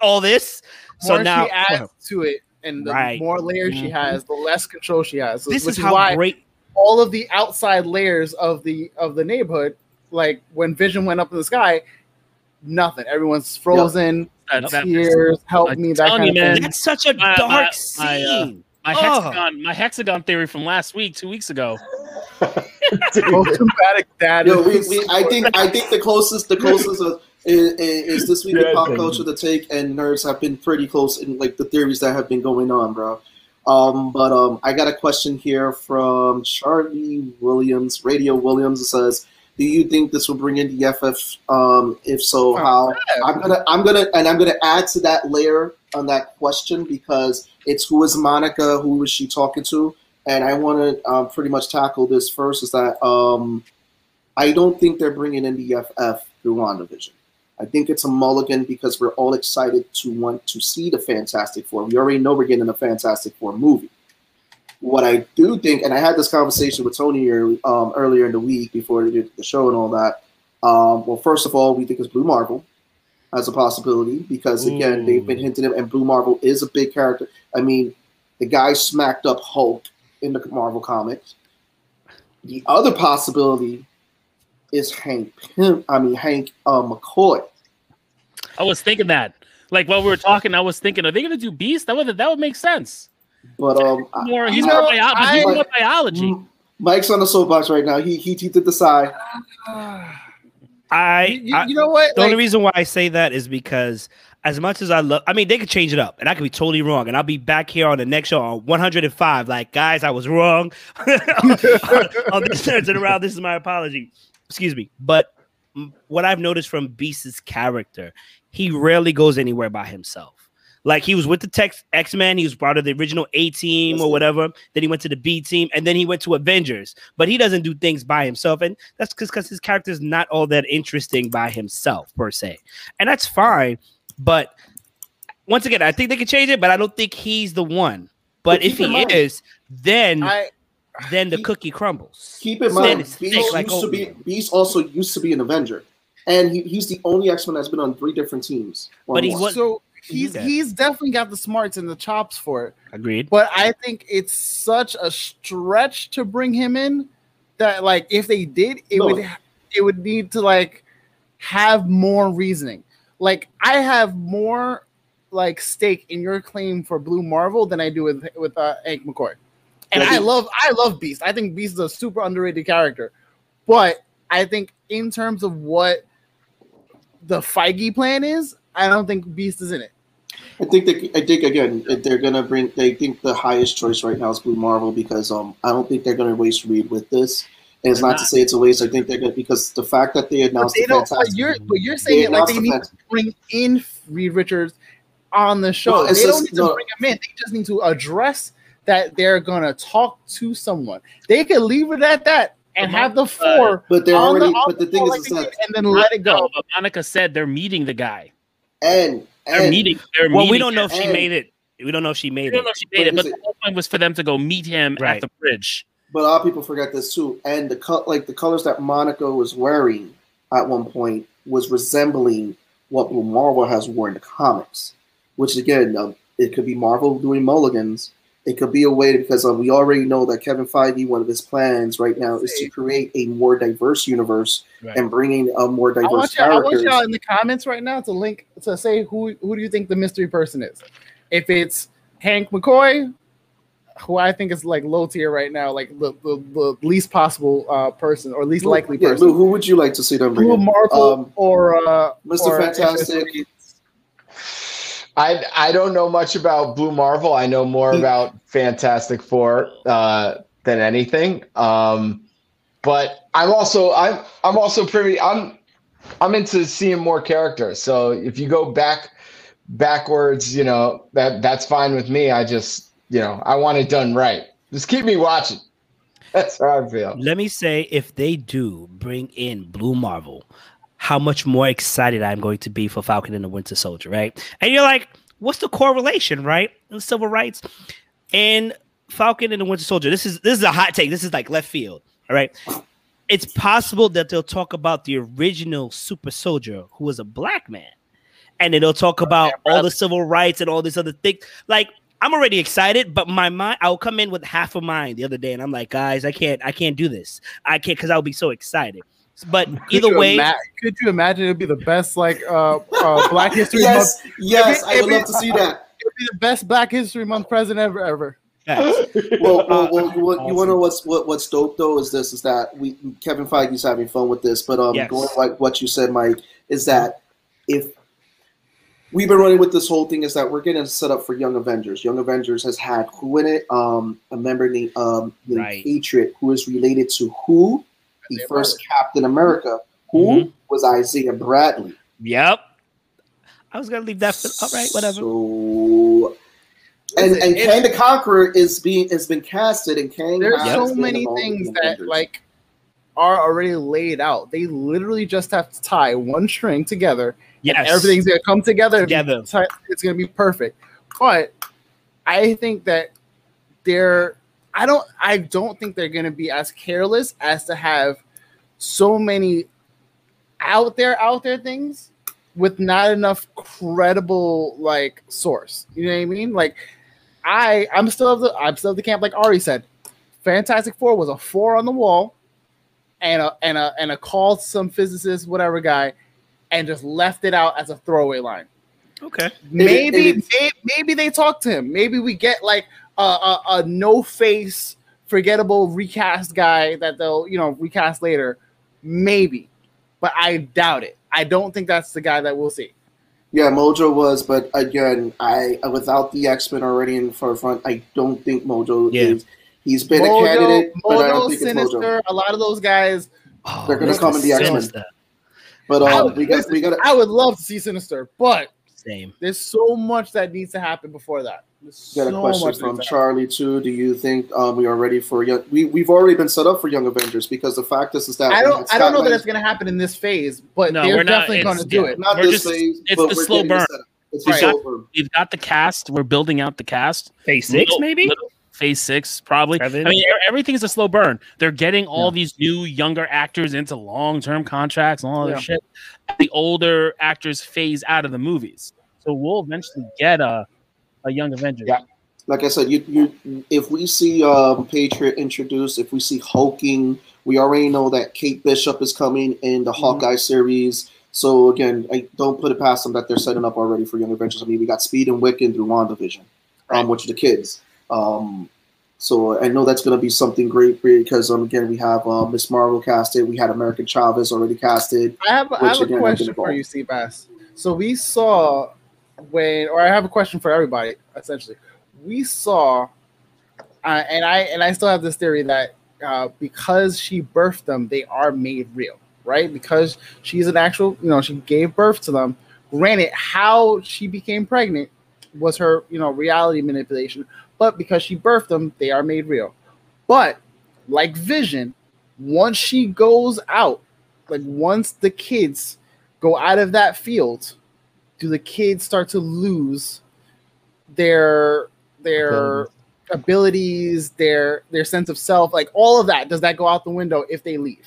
all this. So now she adds to it, and the Right. more layers she Mhm. has, the less control she has. this which is how why great all of the outside layers of the of the neighborhood, like when Vision went up in the sky, nothing. Everyone's frozen. That- that- tears, help me. That kind you, of man. thing. That's such a My- dark my- my, uh, scene. my Oh. hexagon, my hexagon theory from last week, two weeks ago. Most dramatic dad. Yo, we, we, I think I think the closest the closest of is, is this week in pop culture the take and nerds have been pretty close in like the theories that have been going on, bro. Um, but um, I got a question here from Charlie Williams, Radio Williams. It says, "Do you think this will bring in the FF? Um, if so, how?" I'm gonna, I'm gonna, and I'm gonna add to that layer on that question because it's who is Monica, who is she talking to, and I want to um, pretty much tackle this first. Is that um, I don't think they're bringing in the FF through WandaVision. I think it's a mulligan because we're all excited to want to see the Fantastic Four. We already know we're getting a Fantastic Four movie. What I do think, and I had this conversation with Tony um, earlier in the week before the show and all that. Um, well, first of all, we think it's Blue Marvel as a possibility because again, they've been hinting at, and Blue Marvel is a big character. I mean, the guy smacked up Hulk in the Marvel comics. The other possibility is Hank Pym. I mean Hank uh, McCoy. I was thinking that. Like while we were talking, I was thinking, are they going to do Beast? That would that would make sense. But um, more, he's, more, bio- I, he's more biology. Mike's on the soapbox right now. He he, he the decide. I, you, you, know what? The like, only reason why I say that is because as much as I love, I mean, they could change it up, and I could be totally wrong, and I'll be back here on the next show on 105. Like, guys, I was wrong on this turns around. This is my apology. Excuse me, but what I've noticed from Beast's character, he rarely goes anywhere by himself. Like he was with the X Men, he was part of the original A team or whatever. Then he went to the B team, and then he went to Avengers. But he doesn't do things by himself, and that's because because his character is not all that interesting by himself per se, and that's fine. But once again, I think they could change it, but I don't think he's the one. But, but if he mind, is, then I, then the cookie crumbles. Keep in mind, Beast, like used to oh. be, Beast also used to be an Avenger, and he, he's the only X Men that's been on three different teams. But he's what, so he's he's definitely got the smarts and the chops for it. Agreed. But I think it's such a stretch to bring him in that like if they did, it no. would it would need to like have more reasoning. Like I have more like stake in your claim for Blue Marvel than I do with with uh, Hank McCoy. And I love I love Beast. I think Beast is a super underrated character. But I think in terms of what the Feige plan is, I don't think Beast is in it. I think that I think again they're gonna bring. They think the highest choice right now is Blue Marvel because um I don't think they're gonna waste Reed with this. And it's not, not, to say it's a waste. I think they're gonna because the fact that they announced but they the But you're but you're saying it like they the need to bring in Reed Richards on the show. No, they don't need to no, bring him in. They just need to address that they're gonna talk to someone. They can leave it at that and have the four. But they're already. The, but the thing is, like and then let it go. but Monica said they're meeting the guy. And, and they're meeting. They're well, meeting we don't know if she and, made it. We don't know if she made we it. Don't know if she made it, but the whole point was for them to go meet him right. at the bridge. But a lot of people forget this too. And the cut, like the colors that Monica was wearing at one point was resembling what Marvel has worn in the comics. Which again, uh, it could be Marvel doing mulligans, it could be a way because uh, we already know that Kevin Feige, one of his plans right now is to create a more diverse universe right. and bringing a more diverse I want, y'all, I want y'all in the comments right now to link to say who who do you think the mystery person is? If it's Hank McCoy, who I think is like low tier right now, like the, the, the least possible uh, person or least likely yeah, person. who would you like to see them bring? Who Marvel um, or uh, Mr. Or Fantastic? I I don't know much about Blue Marvel. I know more about Fantastic Four uh, than anything. Um, but I'm also I'm I'm also pretty I'm I'm into seeing more characters. So if you go back backwards, you know that that's fine with me. I just you know I want it done right. Just keep me watching. That's how I feel. Let me say, if they do bring in Blue Marvel, how much more excited I'm going to be for Falcon and the Winter Soldier, right? And you're like, what's the correlation, right? In civil rights and Falcon and the Winter Soldier. This is this is a hot take. This is like left field. All right. It's possible that they'll talk about the original super soldier who was a black man. And then they'll talk about all the civil rights and all this other thing. Like I'm already excited, but my mind I'll come in with half a mind the other day, and I'm like, guys, I can't, I can't do this. I can't because I'll be so excited. But could either way, ima- could you imagine it'd be the best like uh, uh Black History yes, Month? Yes, yes, I would love to see that. It'd be the best Black History Month present ever ever. well, well, well, well, you, awesome. you want to know what's what, what's dope though is this is that we Kevin Feige's having fun with this, but um, yes. going like what you said, Mike, is that if we've been running with this whole thing is that we're getting set up for Young Avengers. Young Avengers has had who in it? Um, a member named um, named Right. Patriot, who is related to who? The Isaiah first Captain America. Who Mhm. was Isaiah Bradley? Yep. I was gonna leave that. For, all right, whatever. So, and Listen, and it's- Kang the Conqueror is being has been casted, and Kang. There's so many things that Avengers. like are already laid out. They literally just have to tie one string together. Yes. and everything's gonna come together. Together. It's gonna be perfect. But I think that they're. I don't. I don't think they're gonna be as careless as to have so many out there, out there things with not enough credible like source. You know what I mean? Like, I I'm still of the I'm still of the camp. Like Ari said, Fantastic Four was a four on the wall, and a and a and a call to some physicist, whatever guy, and just left it out as a throwaway line. Okay. Maybe it- may, maybe they talk to him. Maybe we get like a, a, a no face, forgettable recast guy that they'll you know recast later. Maybe, but I doubt it. I don't think that's the guy that we'll see. Yeah, Mojo was, but again, I without the X Men already in the forefront, I don't think Mojo Yeah. is. He's been Mojo, a candidate, but I don't think Sinister, it's Mojo. a lot of those guys. Oh, They're gonna come in the X-Men. Sinister. But I um, would- we got we got I would love to see Sinister, but Same. there's so much that needs to happen before that. There's got a so question much from Charlie too. Do you think um, we are ready for young? We we've already been set up for Young Avengers because the fact is is that I don't. I don't know Scott that it's going to happen in this phase, but No, they're we're definitely going to do yeah. it. not We're this just- phase. it's but the we're slow getting the burn. setup. It's the Right. slow burn. We've got the cast. We're building out the cast. Phase six, Little- maybe. little- phase six, probably. Seven. I mean, everything's a slow burn. They're getting all these new younger actors into long term contracts and all Yeah. shit. The older actors phase out of the movies, so we'll eventually get a a young Avengers. Yeah. like I said, you, you if we see um, Patriot introduced, if we see hulking, we already know that Kate Bishop is coming in the Hawkeye series. So again, I don't put it past them that they're setting up already for Young Avengers. I mean, we got Speed and Wiccan through WandaVision, um, which are the kids. Um, so I know that's going to be something great because um, again, we have uh, Miss Marvel casted, we had America Chavez already casted. I have, I have a question for you, Seabass. So we saw when, or I have a question for everybody. Essentially, we saw, uh, and I and I still have this theory that uh, because she birthed them, they are made real, right? Because she's an actual, you know, she gave birth to them. Granted, how she became pregnant was her, you know, reality manipulation, but because she birthed them, they are made real. But like Vision, once she goes out, like once the kids go out of that field, do the kids start to lose their their abilities, their their sense of self, like all of that? Does that go out the window if they leave?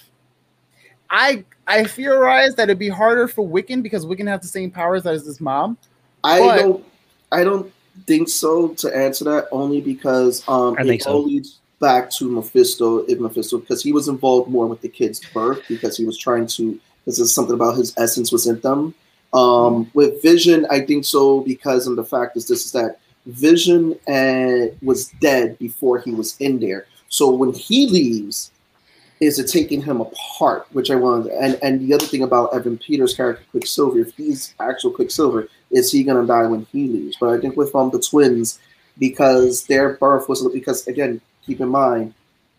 I I theorize that it'd be harder for Wiccan because Wiccan has the same powers as his mom. I don't. I don't think so. To answer that, only because um, I it think so. all leads back to Mephisto. If Mephisto, because he was involved more with the kid's birth, because he was trying to. This is something about his essence was in them. Um, with Vision, I think so because of the fact is this is that Vision uh, was dead before he was in there. So when he leaves, is it taking him apart? Which I wanted, and and the other thing about Evan Peters' character Quicksilver, if he's actual Quicksilver, is he gonna die when he leaves? But I think with um the twins, because their birth was because again, keep in mind,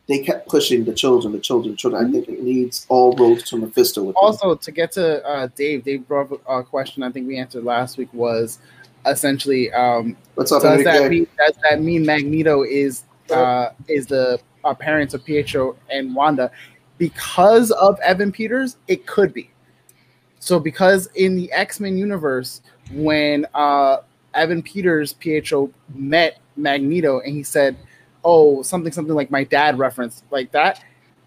they kept pushing the children, the children, the children. I think it needs all roads to Mephisto. With them. Also, to get to uh, Dave, Dave brought up a question I think we answered last week was essentially um, What's up, does that mean does that mean Magneto is uh, is the uh, parents of Pietro and Wanda because of Evan Peters? It could be. So because in the X Men universe, when uh, Evan Peters Pietro met Magneto and he said, "Oh, something something like my dad reference like that."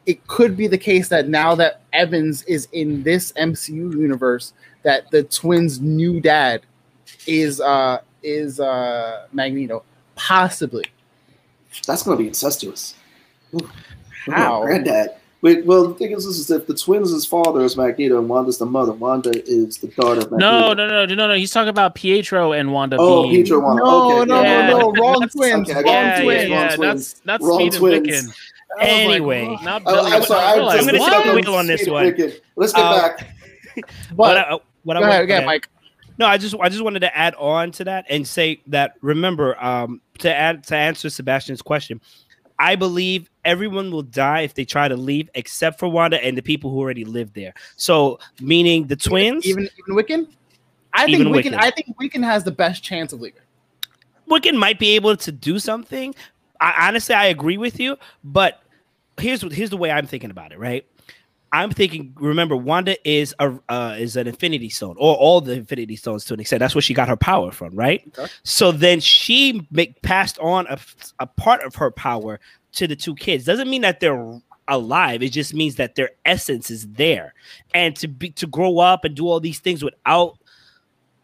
It could be the case that now that Evans is in this MCU universe, that the twins' new dad is uh is uh Magneto possibly That's gonna be incestuous. Ooh. How? Granddad. Wait, well, the thing is, this is if the twins' his father is Magneto and Wanda's the mother. Wanda is the daughter of No, Magneto. no, no, no, no. He's talking about Pietro and Wanda. Oh, being, Pietro Wanda. no okay, no yeah. no no wrong That's- twins okay, I wrong got Yeah, it. twins yeah, yeah. Wrong twins. That's that's Wrong twins. Wiccan. I was like, Anyway. not Oh, Billy. I'm sorry. I I'm, I'm gonna just take the wheel on this one. Wicked. Let's get Uh, back. But but uh, what Go I ahead, want, again, Mike. No, I just I just wanted to add on to that and say that remember um to add to answer Sebastian's question, I believe everyone will die if they try to leave except for Wanda and the people who already live there. So meaning the twins, even even Wiccan. I think Wiccan. Wiccan. I think Wiccan has the best chance of leaving. Wiccan might be able to do something. I honestly I agree with you, but here's here's the way I'm thinking about it, right? I'm thinking. Remember, Wanda is a uh, is an Infinity Stone, or all the Infinity Stones to an extent. That's where she got her power from, right? Okay. So then she make, passed on a, a part of her power to the two kids. Doesn't mean that they're alive. It just means that their essence is there, and to be to grow up and do all these things without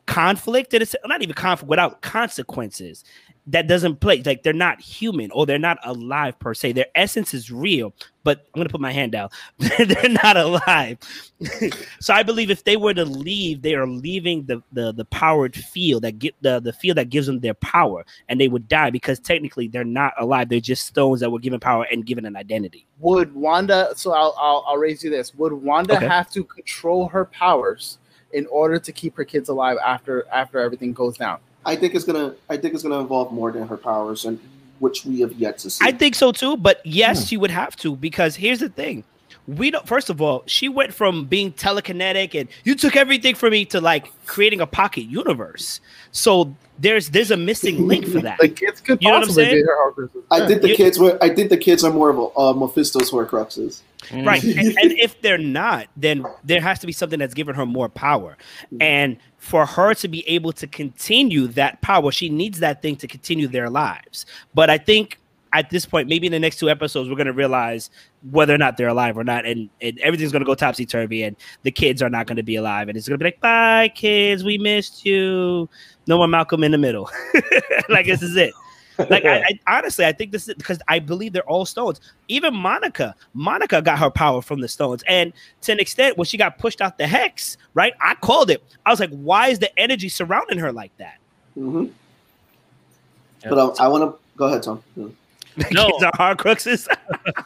conflict, and it's not even conflict without consequences. That doesn't play like they're not human or they're not alive per se. Their essence is real, but I'm gonna put my hand down. they're not alive. so I believe if they were to leave, they are leaving the the, the powered field that get the the field that gives them their power, and they would die because technically they're not alive. They're just stones that were given power and given an identity. Would Wanda? So I'll I'll, I'll raise you this. Would Wanda Okay. have to control her powers in order to keep her kids alive after after everything goes down? I think it's gonna. I think it's gonna involve more than her powers, and which we have yet to see. I think so too, but yes, hmm. she would have to because here's the thing. We don't first of all, she went from being telekinetic and you took everything from me to like creating a pocket universe. So there's there's a missing link for that. The kids could You know what I'm saying? be her Horcruxes. I think the You- kids were. I think the kids are more of a, uh, Mephisto's Horcruxes. Right. and, and if they're not, then there has to be something that's given her more power. And for her to be able to continue that power, she needs that thing to continue their lives. But I think at this point, maybe in the next two episodes, we're going to realize whether or not they're alive or not. And, and everything's going to go topsy turvy, and the kids are not going to be alive. And it's going to be like, bye, kids. We missed you. No more Malcolm in the middle. like, this is it. Like I, I honestly, I think this is because I believe they're all stones. Even Monica, Monica got her power from the stones, and to an extent, when she got pushed out the hex, right? I called it. I was like, why is the energy surrounding her like that? hmm But um, I want to go ahead, Tom. Yeah. The No. kids are Horcruxes.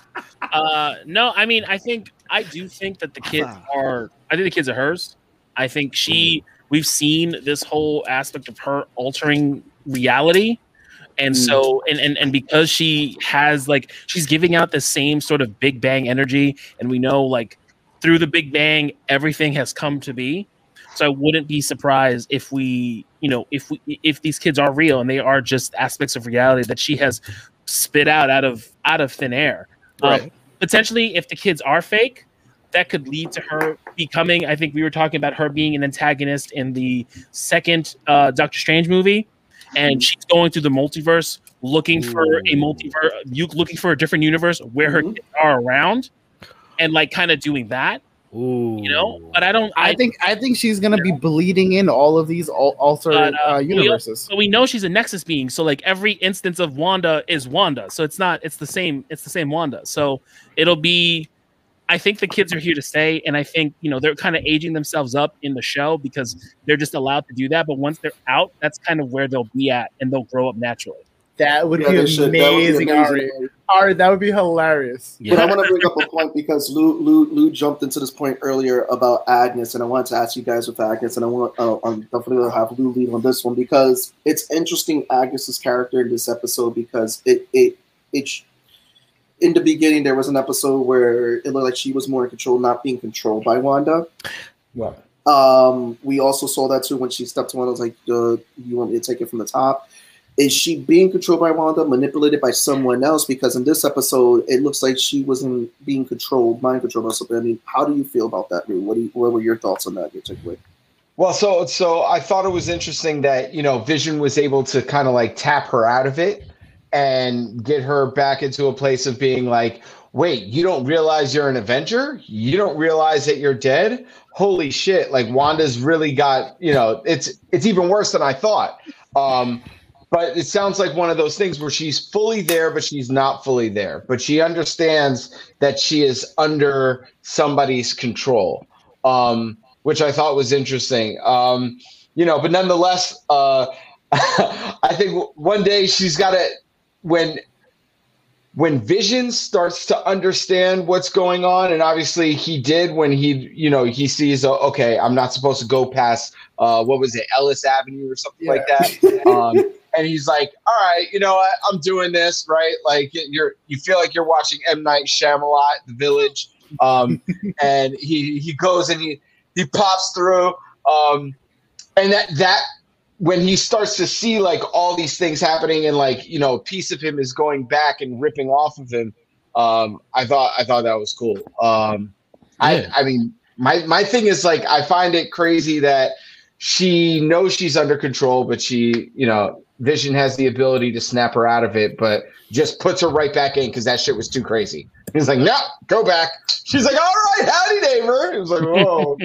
Uh, no, I mean, I think I do think that the kids are. I think the kids are hers. I think she. We've seen this whole aspect of her altering reality, and so and and and because she has like she's giving out the same sort of Big Bang energy, and we know like through the Big Bang everything has come to be. So I wouldn't be surprised if we, you know, if we if these kids are real and they are just aspects of reality that she has spit out out of out of thin air. Um, potentially, if the kids are fake, that could lead to her becoming. I think we were talking about her being an antagonist in the second uh, Doctor Strange movie, and she's going through the multiverse looking for a multiverse, you looking for a different universe where her Mhm. kids are around, and like kind of doing that, Ooh. you know. But I don't. I think I think she's gonna be bleeding in all of these al- altered But, uh, uh, we universes. So we know she's a Nexus being. So like every instance of Wanda is Wanda. So it's not. It's the same. It's the same Wanda. So it'll be. I think the kids are here to stay, and I think you know they're kind of aging themselves up in the show because they're just allowed to do that. But once they're out, that's kind of where they'll be at, and they'll grow up naturally. That would Yeah, be they should. That would be amazing, amazing. Ari. Ari, that would be hilarious. Yeah. But I want to bring up a point because Lou, Lou, Lou jumped into this point earlier about Agnes, and I wanted to ask you guys with Agnes, and I want uh, I'm definitely going to have Lou lead on this one because it's interesting Agnes's character in this episode because it it it. In the beginning there was an episode where it looked like she was more in control, not being controlled by Wanda. What? Um, we also saw that too when she stepped to Wanda. Was like, uh, "You want me to take it from the top?" Is she being controlled by Wanda, manipulated by someone else? Because in this episode, it looks like she wasn't being controlled, mind controlled by something. I mean, how do you feel about that? Lou? What you, what were your thoughts on that? Your takeaway? Well, so so I thought it was interesting that you know Vision was able to kind of like tap her out of it and get her back into a place of being like, wait, you don't realize you're an Avenger? You don't realize that you're dead? Holy shit! Like Wanda's really got you know it's it's even worse than I thought. Um, but it sounds like one of those things where she's fully there, but she's not fully there. But she understands that she is under somebody's control. Um, which I thought was interesting. Um, you know, but nonetheless, uh, I think one day she's got to when when Vision starts to understand what's going on, and obviously he did when he, you know, he sees, uh, okay, I'm not supposed to go past, uh, what was it, Ellis Avenue or something yeah. like that. Um, and he's like, all right, you know what, I'm doing this, right? Like you're, you feel like you're watching M. Night Shyamalan, The Village, um, and he he goes and he he pops through, um, and that that when he starts to see like all these things happening and like you know a piece of him is going back and ripping off of him um i thought i thought that was cool. Um yeah. i i mean my my thing is like i find it crazy that she knows she's under control but she you know vision has the ability to snap her out of it but just puts her right back in because that shit was too crazy he's like no go back she's like all right howdy neighbor it was like whoa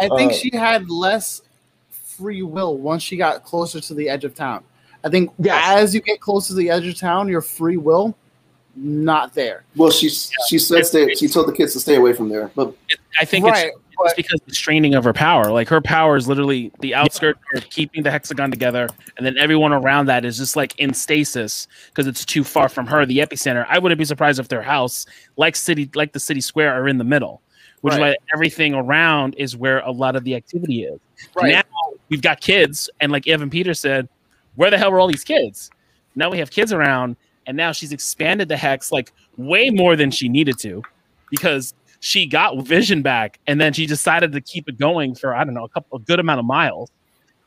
i think uh, she had less free will once she got closer to the edge of town. I think yes. as you get closer to the edge of town, your free will not there. Well, she she said stay, she told the kids to stay away from there, but I think right, it's, it's because the straining of her power. Like her power is literally the outskirts yeah. are keeping the hexagon together, and then everyone around that is just like in stasis because it's too far from her, the epicenter. I wouldn't be surprised if their house, like city, like the city square, are in the middle, which right. is why everything around is where a lot of the activity is. Right. Now we've got kids, and like Evan Peter said, where the hell were all these kids? Now we have kids around, and now she's expanded the hex like way more than she needed to, because she got vision back, and then she decided to keep it going for I don't know a couple a good amount of miles.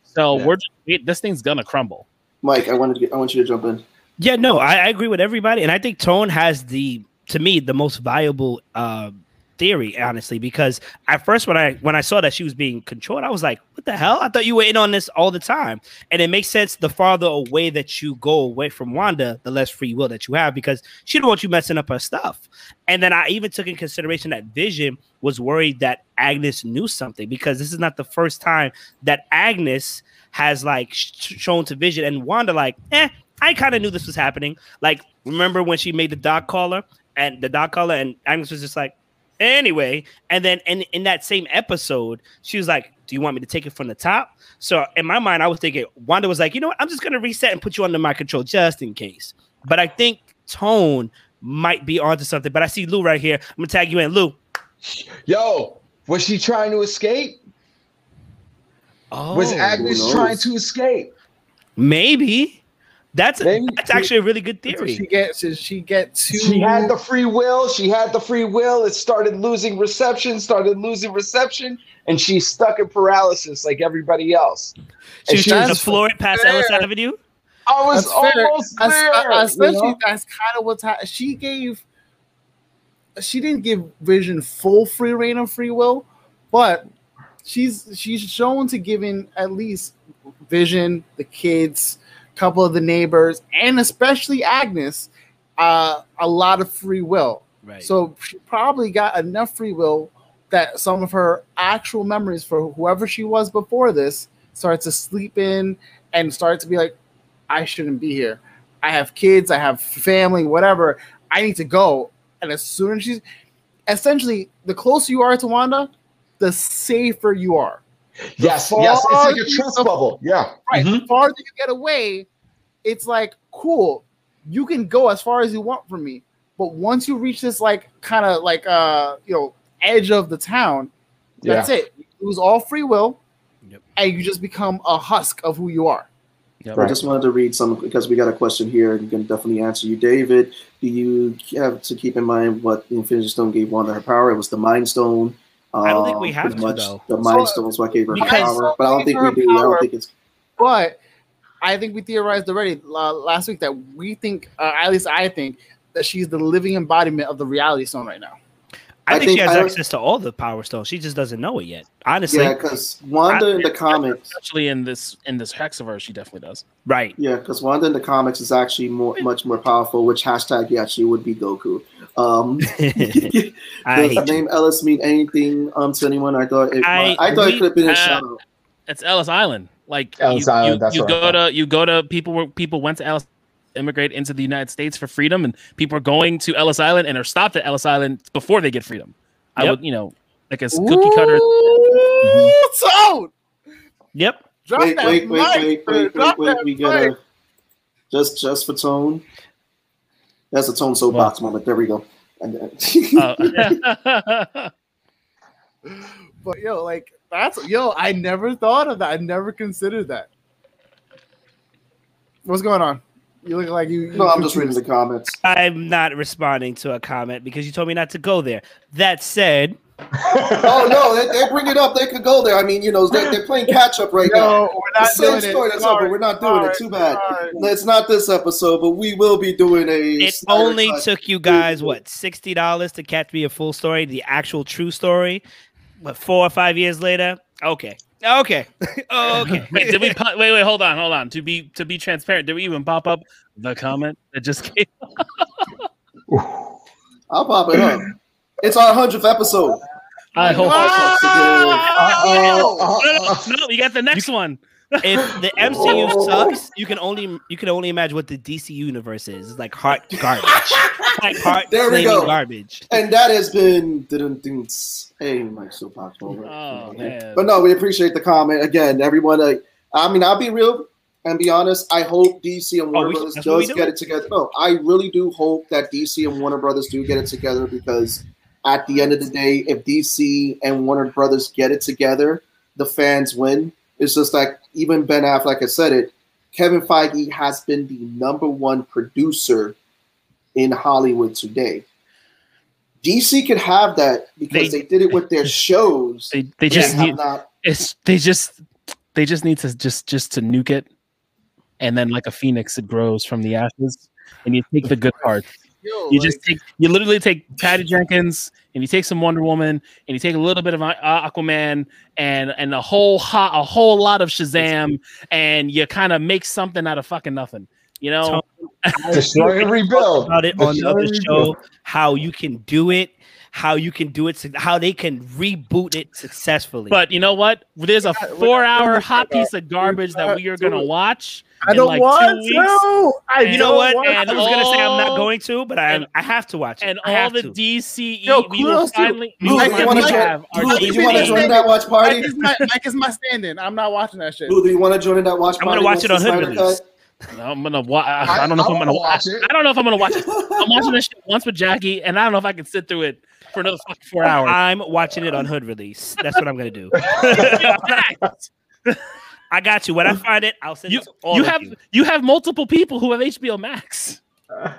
So yeah. we're just, this thing's gonna crumble. Mike, I wanted to get, I want you to jump in. Yeah, no, I, I agree with everybody, and I think Tone has the to me the most viable uh, theory, honestly, because at first when I when I saw that she was being controlled, I was like, "What the hell? I thought you were in on this all the time." And it makes sense. The farther away that you go away from Wanda, the less free will that you have because she don't want you messing up her stuff. And then I even took in consideration that Vision was worried that Agnes knew something because this is not the first time that Agnes has like sh- shown to Vision and Wanda like, eh, I kind of knew this was happening. Like, remember when she made the dog collar and the dog collar, and Agnes was just like, Anyway, and then in, in that same episode, she was like, Do you want me to take it from the top? So in my mind, I was thinking Wanda was like, you know what, I'm just gonna reset and put you under my control just in case. But I think Tone might be onto something. But I see Lou right here. I'm gonna tag you in. Lou. Yo, was she trying to escape? Oh, was Agnes trying to escape? Maybe. That's Maybe that's actually a really good theory. She gets she gets to she had the free will. She had the free will. It started losing reception, started losing reception, and she's stuck in paralysis like everybody else. She was trying to floor it past Ellis Avenue. I was that's almost fair. there. Especially you know? that's kind of what's happening. She gave she didn't give Vision full free reign of free will, but she's she's shown to giving at least Vision, the kids, couple of the neighbors, and especially Agnes, uh, a lot of free will. Right. So she probably got enough free will that some of her actual memories for whoever she was before this starts to sleep in and start to be like, I shouldn't be here. I have kids, I have family, whatever. I need to go. And as soon as she's essentially the closer you are to Wanda, the safer you are. Yes, yes, it's like a trust bubble. Yeah, right. Mm-hmm. The farther you get away, it's like cool. You can go as far as you want from me, but once you reach this like kind of like uh you know edge of the town, that's yeah. it. You lose all free will, yep. and you just become a husk of who you are. Yep. Right. I just wanted to read some because we got a question here, and you can definitely answer you, David. Do you have to keep in mind what the Infinity Stone gave Wanda her power? It was the Mind Stone. I don't think we uh, have to, much. though. The Mind so, Stones what gave her power, but I don't think we do. Power, I don't think it's. But I think we theorized already uh, last week that we think, uh, at least I think, that she's the living embodiment of the Reality Stone right now. I, I think, think, she has I, access to all the Power Stones. She just doesn't know it yet. Honestly, yeah, because Wanda I, in the comics, actually in this in this Hexaverse, she definitely does. Right. Yeah, because Wanda in the comics is actually more much more powerful. Which hashtag yeah, she would be Goku. Um, does the name Ellis mean anything um to anyone? I thought it. I, I thought we, it could have been a uh, shadow. It's Ellis Island. Like Ellis you, Island, you, you go to you go to people where people went to Ellis immigrate into the United States for freedom, and people are going to Ellis Island and are stopped at Ellis Island before they get freedom. Yep. I would, you know, like a cookie cutter. So, yep. Drop wait, wait, wait, wait, wait, wait, wait, We gotta just just for tone. That's a tone soapbox moment. There we go. Uh, But yo, like that's yo, I never thought of that. I never considered that. What's going on? You look like you. no, I'm just reading the comments. I'm not responding to a comment because you told me not to go there. That said, oh no, they, they bring it up. They could go there. I mean, you know, they, they're playing catch up right now. No, we're The not same doing story it. that's Sorry, over. We're not doing sorry, it. Too bad. sorry. It's not this episode, but we will be doing a. it only Cut. took you guys what sixty dollars to catch me a full story, the actual true story. But four or five years later, okay, okay, okay. wait, did we? po- Wait, wait, hold on, hold on. To be to be transparent, did we even pop up the comment that just came? I'll pop it up. It's our hundredth episode. I hope. Uh-oh. No, no, no, you got the next one. If the MCU sucks, you can only you can only imagine what the DC universe is. It's like heart garbage, like heart There we flaming go. garbage. And that has been didn't think hey my soapbox moment. Oh man. But no, we appreciate the comment again. Everyone, uh, I mean, I'll be real and be honest. I hope DC and Warner we- Brothers that's we does do? get it together. No, I really do hope that DC and Warner Brothers do get it together because at the end of the day, if DC and Warner Brothers get it together, the fans win. It's just like even Ben Affleck has said it. Kevin Feige has been the number one producer in Hollywood today. DC could have that because They- they, did it with their shows. They they just need not it's they just they just need to just just to nuke it, and then like a phoenix, it grows from the ashes, and you take the good parts. Yo, You like, just take you literally take Patty Jenkins and you take some Wonder Woman and you take a little bit of uh, Aquaman and and a whole hot a whole lot of Shazam and you kind of make something out of fucking nothing. You know, Destroy and rebuild. about it on the other and show how you can do it, how you can do it, how they can reboot it successfully. but you know what? There's a We're not- we're not four doing hour hot piece of garbage that we are gonna watch. I don't like want to. I you know don't what? want I was gonna say I'm not going to, but I and- I have to watch it. And all the. DCE Yo, we will finally we do you wanna join- have our Lou, do you DCE. want to join that watch Mike party? is my Mike is my stand-in. I'm not watching that shit. Lou, do you want to join in that watch party? I'm gonna watch it on the Hood release. Cut? No, I'm gonna watch. I, I don't know if I I'm gonna watch watch it. I don't know if I'm gonna watch it. I'm watching this shit once with Jackie, and I don't know if I can sit through it for another fucking four hours. I'm watching it on Hood release. That's what I'm gonna do. I got you. When I find it, I'll send you it to all you of have you. you have multiple people who have HBO Max. Uh,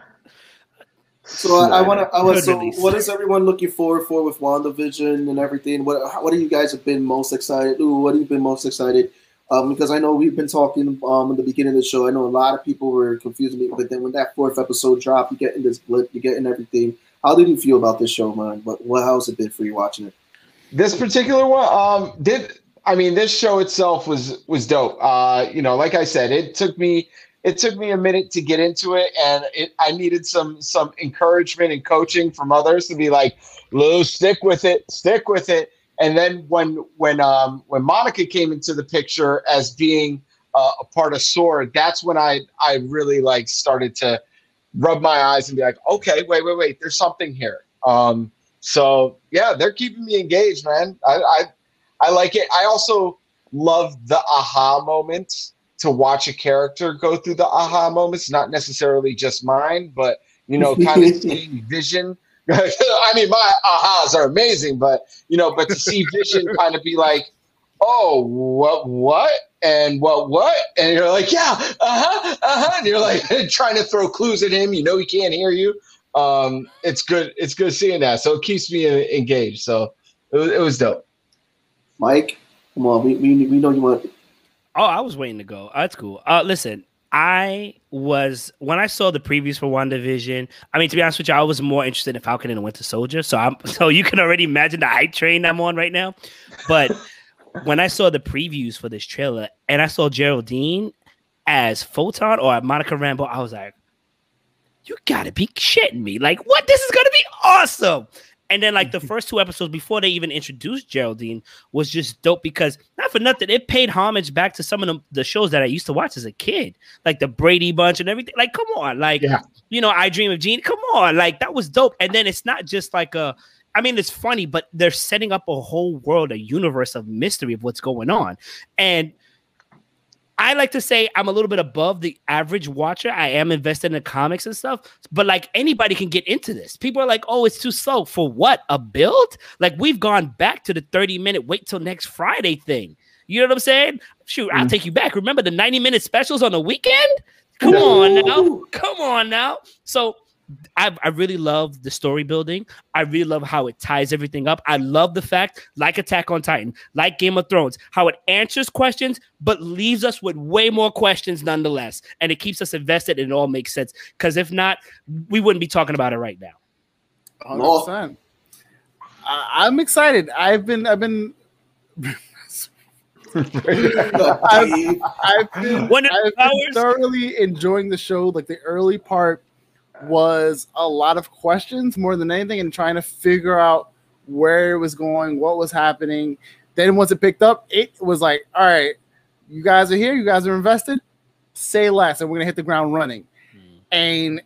so I, I want to. I was. So release. what is everyone looking forward for with WandaVision and everything? What What are you guys have been most excited? Ooh, what have you been most excited? Um, because I know we've been talking um in the beginning of the show. I know a lot of people were confused with me, but then when that fourth episode dropped, you get in this blip, you get in everything. How did you feel about this show, man? What what how's it been for you watching it? This particular one, um, did I mean this show itself was was dope. Uh, you know, like I said, it took me it took me a minute to get into it, and it I needed some some encouragement and coaching from others to be like, Lou, stick with it, stick with it. And then when when um when Monica came into the picture as being uh, a part of Sword, that's when I I really like started to rub my eyes and be like, okay, wait, wait, wait, there's something here. Um, so yeah, they're keeping me engaged, man. I, I I like it. I also love the aha moments to watch a character go through the aha moments, not necessarily just mine, but you know, kind of seeing vision. I mean, my ahas are amazing, but you know, but to see vision kind of be like, oh, what, what, and what, what, and you're like, yeah, uh huh, uh huh, and you're like trying to throw clues at him. You know, he can't hear you. Um, it's good. It's good seeing that. So it keeps me uh, engaged. So it was, it was dope. Mike, come on, we we, we know you want. Oh, I was waiting to go. That's cool. Uh, listen, I was when I saw the previews for WandaVision. I mean, to be honest with you, I was more interested in Falcon and the Winter Soldier. So I'm so you can already imagine the hype train I'm on right now. But when I saw the previews for this trailer and I saw Geraldine as Photon or Monica Rambeau, I was like, "You gotta be shitting me! Like, what? This is gonna be awesome!" And then, like the first two episodes before they even introduced Geraldine was just dope because not for nothing, it paid homage back to some of the, the shows that I used to watch as a kid, like the Brady Bunch and everything. Like, come on, like Yeah. you know, I Dream of Jeannie. Come on, like that was dope. And then it's not just like a. I mean, it's funny, but they're setting up a whole world, a universe of mystery of what's going on, and I like to say I'm a little bit above the average watcher. I am invested in the comics and stuff, but like anybody can get into this. People are like, "Oh, it's too slow." For what? A build? Like we've gone back to the 30 minute wait till next Friday thing. You know what I'm saying? Shoot, I'll mm. take you back. Remember the 90 minute specials on the weekend? Come on now. Come on now. So I, I really love the story building. I really love how it ties everything up. I love the fact, like Attack on Titan, like Game of Thrones, how it answers questions but leaves us with way more questions nonetheless, and it keeps us invested. And it all makes sense. Because if not, we wouldn't be talking about it right now. 100%. I'm excited. I've been I've been I've, I've, been, I've been thoroughly enjoying the show. Like the early part was a lot of questions more than anything and trying to figure out where it was going, what was happening. Then once it picked up, it was like, all right, you guys are here, you guys are invested, say less, and we're gonna hit the ground running. Mm. And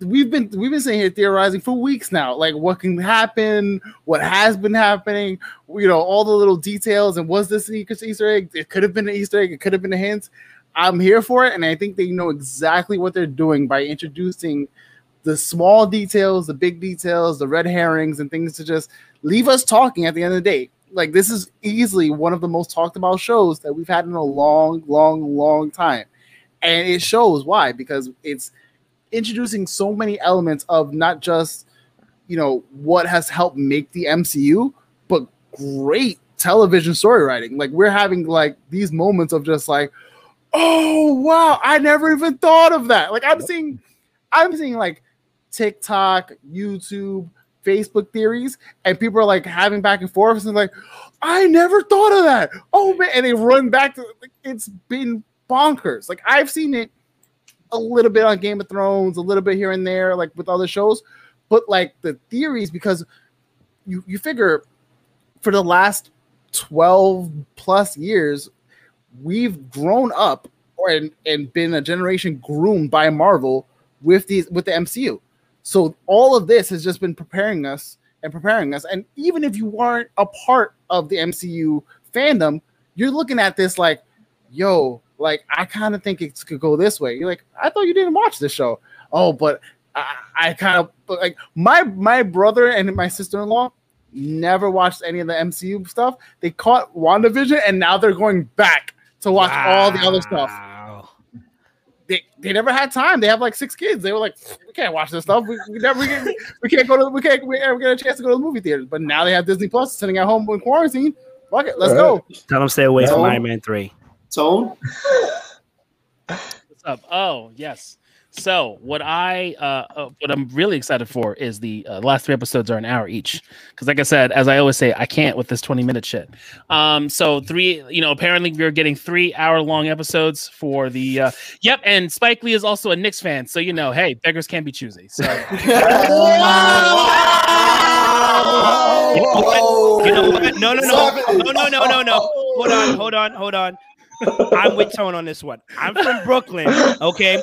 we've been we've been sitting here theorizing for weeks now, like what can happen, what has been happening, you know, all the little details, and was this an Easter egg? It could have been an Easter egg, it could have been a hint. I'm here for it, and I think they know exactly what they're doing by introducing the small details, the big details, the red herrings, and things to just leave us talking at the end of the day. Like this is easily one of the most talked about shows that we've had in a long, long, long time, and it shows why because it's introducing so many elements of not just you know what has helped make the MCU, but great television story writing. Like we're having like these moments of just like oh wow, I never even thought of that. Like I'm seeing, I'm seeing like TikTok, YouTube, Facebook theories, and people are like having back and forth and like, I never thought of that. Oh man, and they run back to like, it's been bonkers. Like I've seen it a little bit on Game of Thrones, a little bit here and there, like with other shows, but like the theories because you you figure for the last 12 plus years we've grown up and, and been a generation groomed by Marvel with these with the MCU. So all of this has just been preparing us and preparing us. And even if you weren't a part of the MCU fandom, you're looking at this like, yo, like I kind of think it could go this way. You're like, I thought you didn't watch this show. Oh, but I, I kind of like my my brother and my sister in law never watched any of the MCU stuff. They caught WandaVision and now they're going back to watch wow. all the other stuff. They, they never had time. They have like six kids. They were like, we can't watch this stuff. We, we never we, can, we can't go to we can't we ever get a chance to go to the movie theaters. But now they have Disney Plus sitting at home in quarantine. Fuck it, let's go. Tell them stay away Tone. from Iron Man three. Tone. What's up? Oh yes. So what I uh, uh, what I'm really excited for is the uh, last three episodes are an hour each because like I said as I always say I can't with this 20 minute shit. Um so three you know apparently we're getting 3 hour long episodes for the uh yep and Spike Lee is also a Knicks fan so you know hey beggars can't be choosy. So you know what? No no no no no no no no hold on hold on hold on I'm with Tone on this one. I'm from Brooklyn, okay?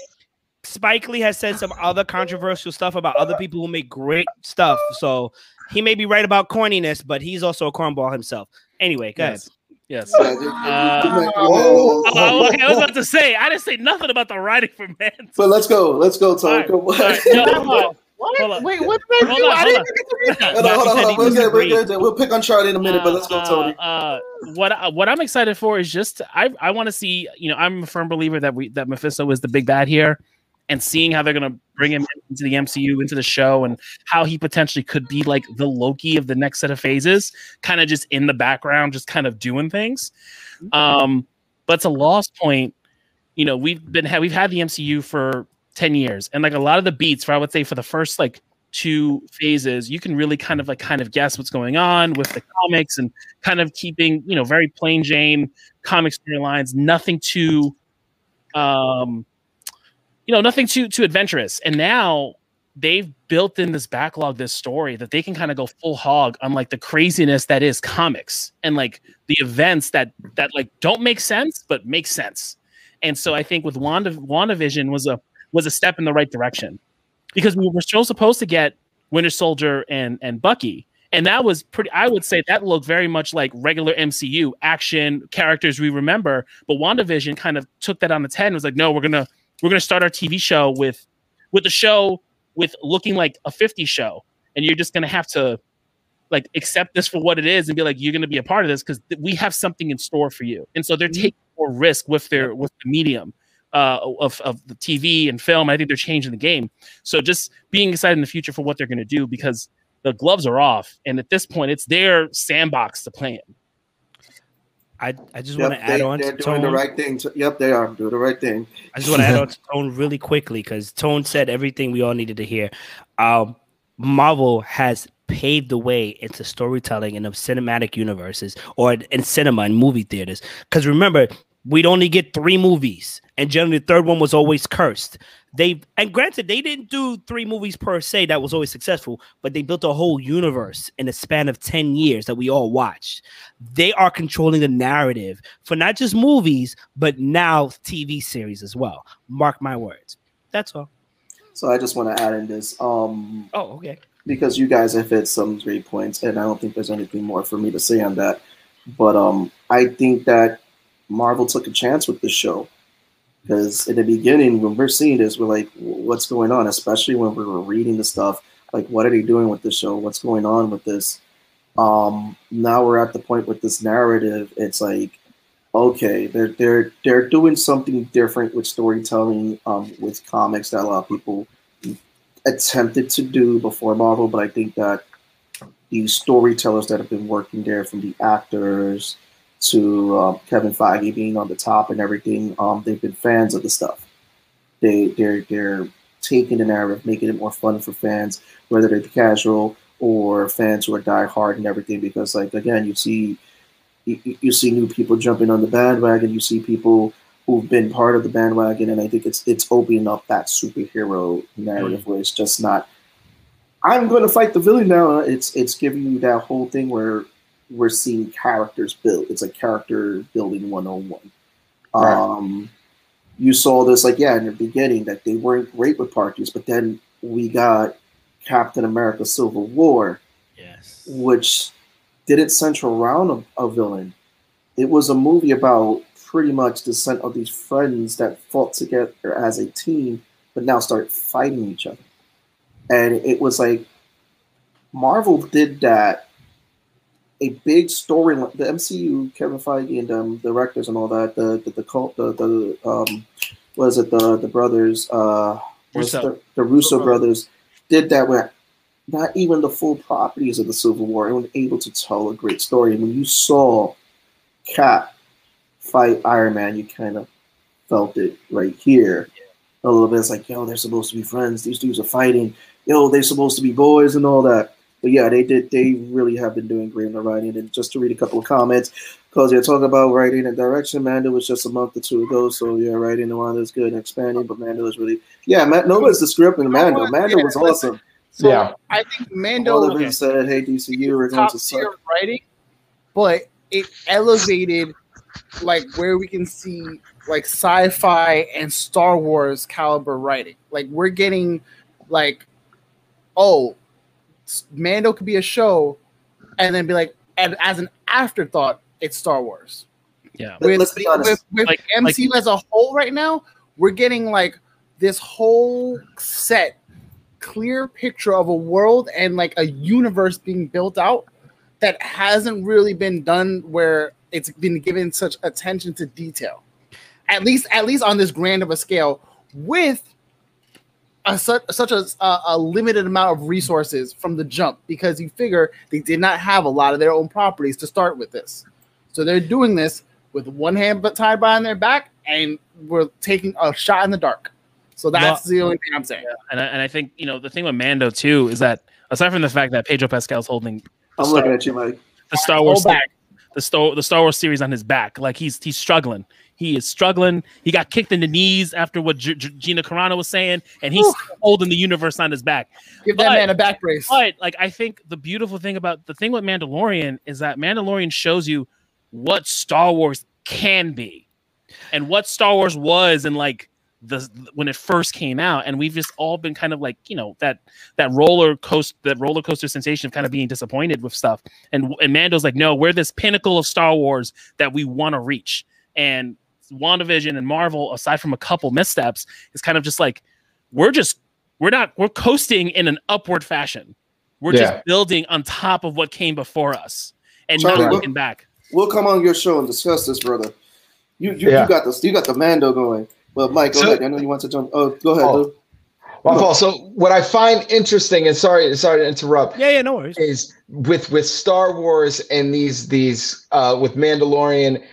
Spike Lee has said some other controversial stuff about other people who make great stuff. So he may be right about corniness, but he's also a cornball himself. Anyway, guys. Yes. Uh, oh, oh, okay, I was about to say I didn't say nothing about the writing for man. But let's go. Let's go, Tom. Come. Right. No, hold what? Wait, what did they do? I didn't get to Hold on, hold on, hold on. We'll, get, we'll, get, we'll pick on Charlie in a minute, uh, but let's go, Tony. Uh, uh, what what I'm excited for is just I I want to see. You know, I'm a firm believer that we that Mephisto is the big bad here and seeing how they're going to bring him into the MCU, into the show, and how he potentially could be like the Loki of the next set of phases, kind of just in the background, just kind of doing things. Um, but it's a lost point. You know, we've been ha- we've had the MCU for ten years, and like a lot of the beats, for I would say for the first like two phases, you can really kind of like kind of guess what's going on with the comics and kind of keeping you know very plain Jane comic storylines, nothing too um you know, nothing too too adventurous. And now they've built in this backlog, this story that they can kind of go full hog on like the craziness that is comics and like the events that that like don't make sense but make sense. And so I think with Wanda WandaVision was a was a step in the right direction because we were still supposed to get Winter Soldier and and Bucky, and that was pretty i would say that looked very much like regular mcu action characters we remember but wandavision kind of took that on its head and was like no we're gonna we're gonna start our tv show with with the show with looking like a 50 show. And you're just gonna have to like accept this for what it is and be like you're gonna be a part of this because th- we have something in store for you. And so they're Mm-hmm. taking more risk with their with the medium uh, of, of the tv and film. I think they're changing the game. So just being excited in the future for what they're gonna do because the gloves are off, and at this point, it's their sandbox to play in. I, I just Yep, want to add on they're to doing Tone. the right thing. To, yep, they are doing the right thing. I just want to add on to Tone really quickly because Tone said everything we all needed to hear. Um, Marvel has paved the way into storytelling in the cinematic universes or in cinema and movie theaters. Because remember, we'd only get three movies, and generally the third one was always cursed. They and granted, they didn't do three movies per se that was always successful, but they built a whole universe in a span of 10 years that we all watched. They are controlling the narrative for not just movies, but now TV series as well. Mark my words. That's all. So I just want to add in this. Um, Oh, okay. because you guys have hit some great points, and I don't think there's anything more for me to say on that. But um, I think that Marvel took a chance with this show because in the beginning, when we're seeing this, we're like, "What's going on?" Especially when we were reading the stuff, like, "What are they doing with this show? What's going on with this?" Um, now we're at the point with this narrative. It's like, okay, they're they're they're doing something different with storytelling, um, with comics that a lot of people attempted to do before Marvel, but I think that the storytellers that have been working there, from the actors to um, Kevin Feige being on the top and everything, um, they've been fans of the stuff. They they're they're taking the narrative, making it more fun for fans, whether they're the casual or fans who are die hard and everything. Because like again, you see you, you see new people jumping on the bandwagon. You see people who've been part of the bandwagon, and I think it's it's opening up that superhero narrative where it's just not. I'm going to fight the villain now. It's it's giving you that whole thing where we're seeing characters build. It's like character building 101. Right. Um, you saw this like yeah in the beginning that they weren't great with parties, but then we got Captain America: Civil War, Yes. which didn't center around a, a villain. It was a movie about pretty much the descent of these friends that fought together as a team, but now start fighting each other. And it was like Marvel did that. A big storyline. the MCU, Kevin Feige and um, directors and all that, the the the cult, the, the um, was it the the brothers, uh, Russo. the, the Russo brothers did that with not even the full properties of the Civil War and were able to tell a great story. And when you saw Cap fight Iron Man, you kind of felt it right here. A little bit. It's like, yo, they're supposed to be friends. These dudes are fighting. Yo, they're supposed to be boys and all that. But yeah, they did. They really have been doing great in the writing. And just to read a couple of comments, because you're talking about writing and direction. Mando was just a month or two ago, so yeah, writing the one that's good and expanding. But Mando is really, yeah, Ma- Nova's the script in Mando. Mando was awesome. So Yeah. I think Mando All of okay, them said, "Hey DCU, we're going top to tier suck." writing, but it elevated like where we can see like sci-fi and Star Wars caliber writing. Like we're getting like, oh, Mando could be a show, and then be like, and as an afterthought, it's Star Wars. Yeah. With, let's be honest. with, with Like- MCU as a whole right now, we're getting like this whole set clear picture of a world and like a universe being built out that hasn't really been done where it's been given such attention to detail. At least at least on this grand of a scale with a, such, such a, a, a limited amount of resources from the jump because you figure they did not have a lot of their own properties to start with this. So they're doing this with one hand but tied behind their back, and we're taking a shot in the dark. So that's the only thing I'm saying. And I, and I think you know the thing with Mando too is that aside from the fact that Pedro Pascal's holding I'm Star- looking at you, Mike. the Star Wars back. the Star the Star Wars series on his back. Like he's he's struggling. He is struggling. He got kicked in the knees after what G- G- Gina Carano was saying, and he's holding the universe on his back. Give that man a back brace. But like I think the beautiful thing about the thing with Mandalorian is that Mandalorian shows you what Star Wars can be and what Star Wars was in like the when it first came out, and we've just all been kind of like you know that that roller coaster that roller coaster sensation of kind of being disappointed with stuff. And and Mando's like, no, we're this pinnacle of Star Wars that we want to reach. And WandaVision and Marvel, aside from a couple missteps, is kind of just like we're just we're not we're coasting in an upward fashion. We're Yeah. just building on top of what came before us and Charlie, not look- looking back. We'll come on your show and discuss this, brother. You you, Yeah. you got this. You got the Mando going. But Mike, go So- ahead. I know you want to jump. Oh, go ahead. Oh. Lou. My fault. So what I find interesting, and sorry, sorry to interrupt, Yeah, yeah, no worries. is with with Star Wars and these these uh, with Mandalorian,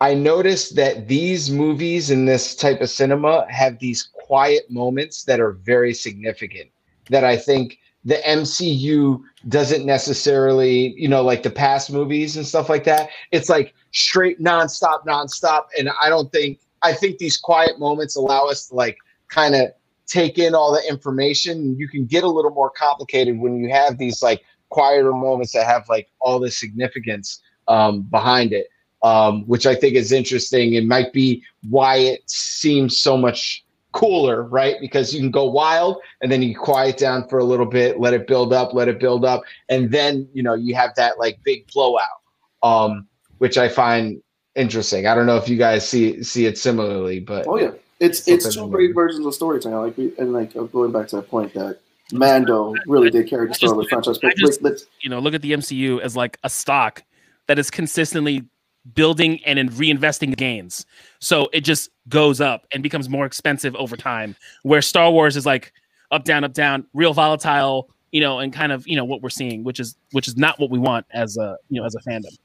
I noticed that these movies and this type of cinema have these quiet moments that are very significant. That I think the MCU doesn't necessarily, you know, like the past movies and stuff like that. It's like straight nonstop, nonstop, and I don't think I think these quiet moments allow us to like kind of take in all the information. You can get a little more complicated when you have these like quieter moments that have like all the significance um, behind it, um, which I think is interesting and might be why it seems so much cooler, right? Because you can go wild and then you quiet down for a little bit, let it build up, let it build up, and then you know you have that like big blowout, um, which I find interesting. I don't know if you guys see see it similarly, but Oh yeah, it's it's two great versions of storytelling. Like we and like going back to that point that Mando really did carry the Star Wars franchise. But just- let's, let's you know, look at the MCU as like a stock that is consistently building and in reinvesting the gains. So it just goes up and becomes more expensive over time. Where Star Wars is like up, down, up, down, real volatile, you know, and kind of, you know, what we're seeing, which is which is not what we want as a you know as a fandom.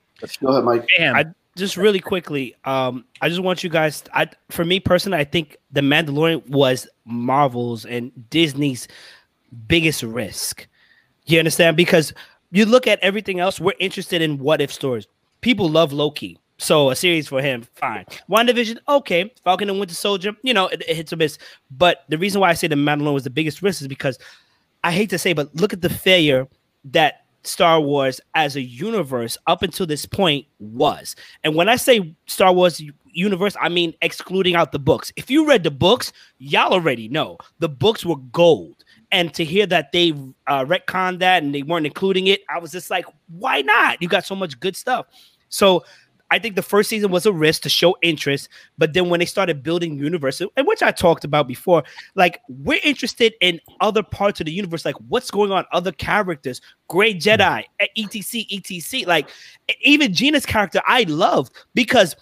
go ahead, Mike. Damn. I- Just really quickly, um, I just want you guys. I, for me personally, I think the Mandalorian was Marvel's and Disney's biggest risk. You understand? Because you look at everything else, we're interested in what if stories. People love Loki. So a series for him, fine. WandaVision, okay. Falcon and Winter Soldier, you know, it, it hits or miss. But the reason why I say the Mandalorian was the biggest risk is because I hate to say, but look at the failure that Star Wars as a universe up until this point was. And when I say Star Wars universe, I mean excluding out the books. If you read the books, y'all already know the books were gold. And to hear that they uh, retconned that and they weren't including it, I was just like, why not? You got so much good stuff. So I think the first season was a risk to show interest, but then when they started building universe, and which I talked about before, like we're interested in other parts of the universe, like what's going on, other characters, Great Jedi, etc., etc. Like even Gina's character, I loved because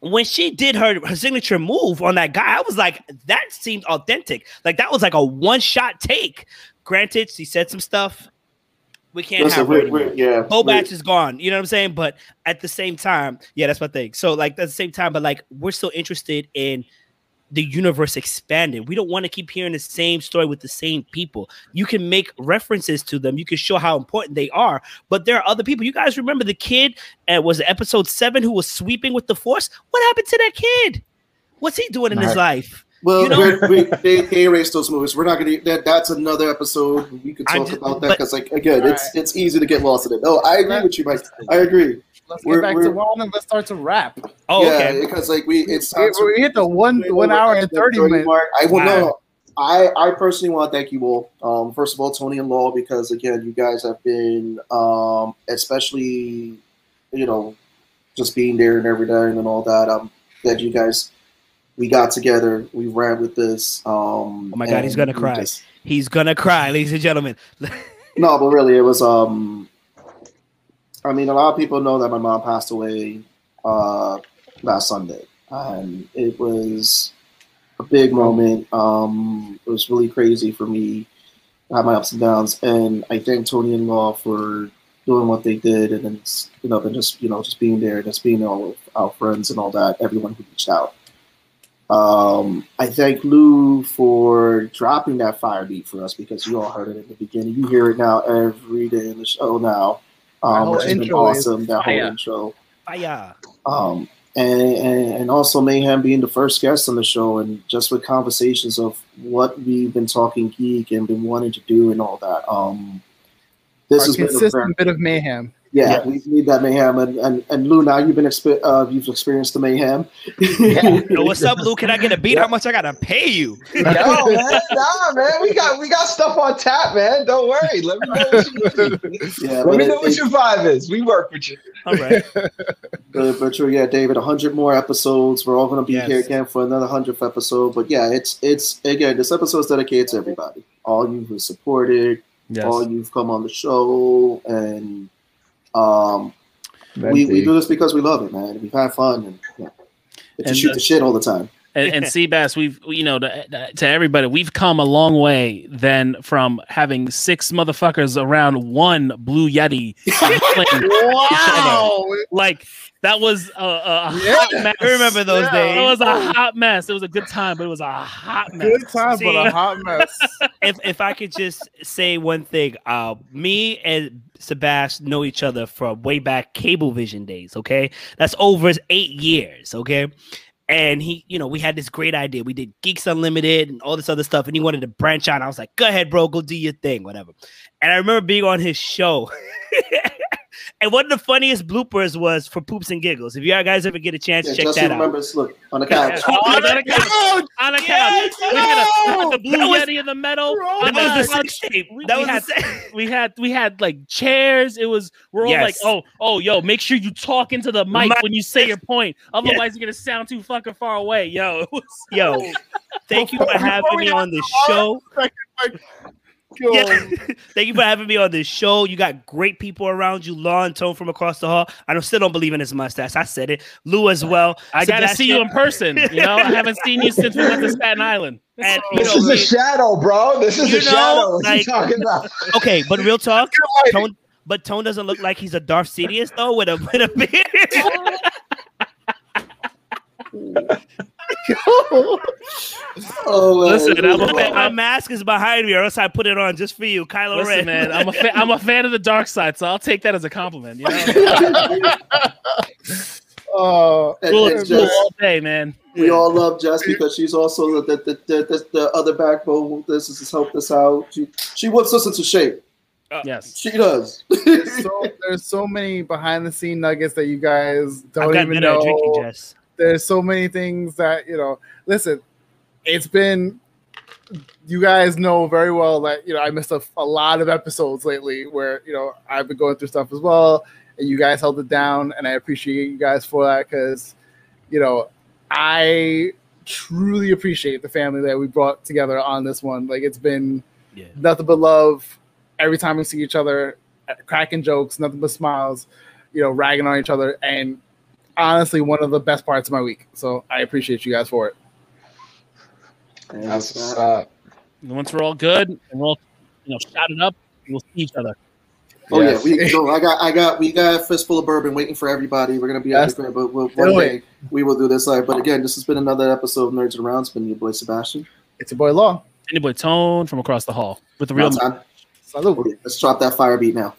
when she did her her signature move on that guy, I was like, that seemed authentic. Like that was like a one shot take. Granted, she said some stuff. We can't Listen, have we're, we're, yeah, Bo Batch is gone. You know what I'm saying? But at the same time, yeah, that's my thing. So like at the same time, but like we're still interested in the universe expanding. We don't want to keep hearing the same story with the same people. You can make references to them. You can show how important they are. But there are other people. You guys remember the kid? Uh, was episode seven who was sweeping with the force? What happened to that kid? What's he doing in his life? Well, You know- we're- they, they erased those movies. We're not gonna. That, that's another episode. We could talk just- about that because, like, again, it's it's easy to get lost in it. No, I agree with you, Mike. I agree. Let's We're- get back to Juan and let's start to wrap. Oh, yeah, okay. because like we, it's We, we hit the one one hour and thirty minutes. mark. I will Wow. know. I, I personally want to thank you all. Um, first of all, Tony and Law, because again, you guys have been, um, especially, you know, just being there and everything and all that. Um, that you guys, we got together, we ran with this. Um, Oh my God, he's gonna cry. just- He's gonna cry, ladies and gentlemen. no, but really, it was. Um, I mean, a lot of people know that my mom passed away uh, last Sunday, and it was a big moment. Um, it was really crazy for me. I had my ups and downs, and I thank Tony and Law for doing what they did, and then you know, and just you know, just being there, just being with our friends and all that. Everyone who reached out. Um, I thank Lou for dropping that fire beat for us because you all heard it at the beginning. You hear it now every day in the show now, um, whole which has been awesome. That whole fire. intro, Fire. um, and, and and also Mayhem being the first guest on the show, and just with conversations of what we've been talking geek and been wanting to do and all that. Um, this Our has been a consistent very, bit of mayhem. Yeah, Yeah. we need that mayhem. And and, and Lou, now you've been expe- uh, you've experienced the mayhem. Yo, what's up, Lou? Can I get a beat? How much I gotta pay you? Yo, man, nah, man, we got we got stuff on tap, man. Don't worry. Let me know what you. Yeah, Let but me it- know what it- your vibe is. We work with you. All right. But, but true, yeah, David, hundred more episodes. We're all gonna be Yes. here again for another hundredth episode. But yeah, it's it's again, this episode is dedicated to everybody. All you who supported, Yes. all you've come on the show, and um, we, we do this because we love it, man. We've had fun and yeah, get to And, shoot uh, the shit all the time. And, and Seabass, we've you know to, to everybody, we've come a long way than from having six motherfuckers around one blue yeti. Wow. like that was a, a Yeah. hot mess. I remember those Yeah. days. It was a hot mess. It was a good time, but it was a hot mess. Good time, See? but a hot mess. if if I could just say one thing, uh, me and Sebastian know each other from way back Cablevision days. Okay, that's over eight years. Okay, and he, you know, we had this great idea. We did Geeks Unlimited and all this other stuff, and he wanted to branch out. I was like, "Go ahead, bro, go do your thing, whatever." And I remember being on his show. And one of the funniest bloopers was for poops and giggles. If you guys ever get a chance, Yeah, check Justin that out. remembers. Look on the couch. Oh, on the couch. On the couch. We had, a, the blue That was- yeti in the middle. That On the was the couch, sex tape. we- That we was had- the sex- we had we had like chairs. It was we're all like, oh, oh, yo, make sure you talk into the mic Mic. when you say your point. Otherwise, you're gonna sound too fucking far away. Yo, Yo, thank you for having me on the show. Yo, Yeah. Thank you for having me on this show. You got great people around you. Law and Tone from across the hall. I don't, still don't believe in his mustache. I said it. Lou as well. I gotta see you in person. You know, I haven't seen you since we went to Staten Island. And, you This know, is a shadow, bro. This is a know, shadow. What like- you talking about? okay, but real talk. Tone, but Tone doesn't look like he's a Darth Sidious though with a with a beard. Oh, man. Listen, I'm a fan- my mask is behind me, or else I put it on just for you, Kylo Listen, Ren. man, I'm a fa- I'm a fan of the dark side, so I'll take that as a compliment. You know, uh, And- cool, and cool all day, man. we all love Jess because she's also the the, the, the, the other backbone. This has helped us out. She she whips us into shape. Yes. She does. so there's so many behind the scene nuggets that you guys don't got even know. drinking, Jess. There's so many things that you know. Listen, it's been. You guys know very well that you know I missed a, a lot of episodes lately where you know I've been going through stuff as well, and you guys held it down, and I appreciate you guys for that because, you know, I truly appreciate the family that we brought together on this one. Like it's been Yeah. nothing but love every time we see each other, cracking jokes, nothing but smiles, you know, ragging on each other, and honestly, one of the best parts of my week. So I appreciate you guys for it. That's it's what's up. And once we're all good and we're all, you know, shouted up, we'll see each other. Oh Yes. yeah, we no, I got I got we got a fistful of bourbon waiting for everybody. We're gonna be out Yes. the crib, but we'll, one Do day we will do this live. But again, this has been another episode of Nerds Around. It's been your boy Sebastian. It's your boy Law. Any boy Tone from across the hall with the real. Time. Salute. Okay, let's drop that fire beat now.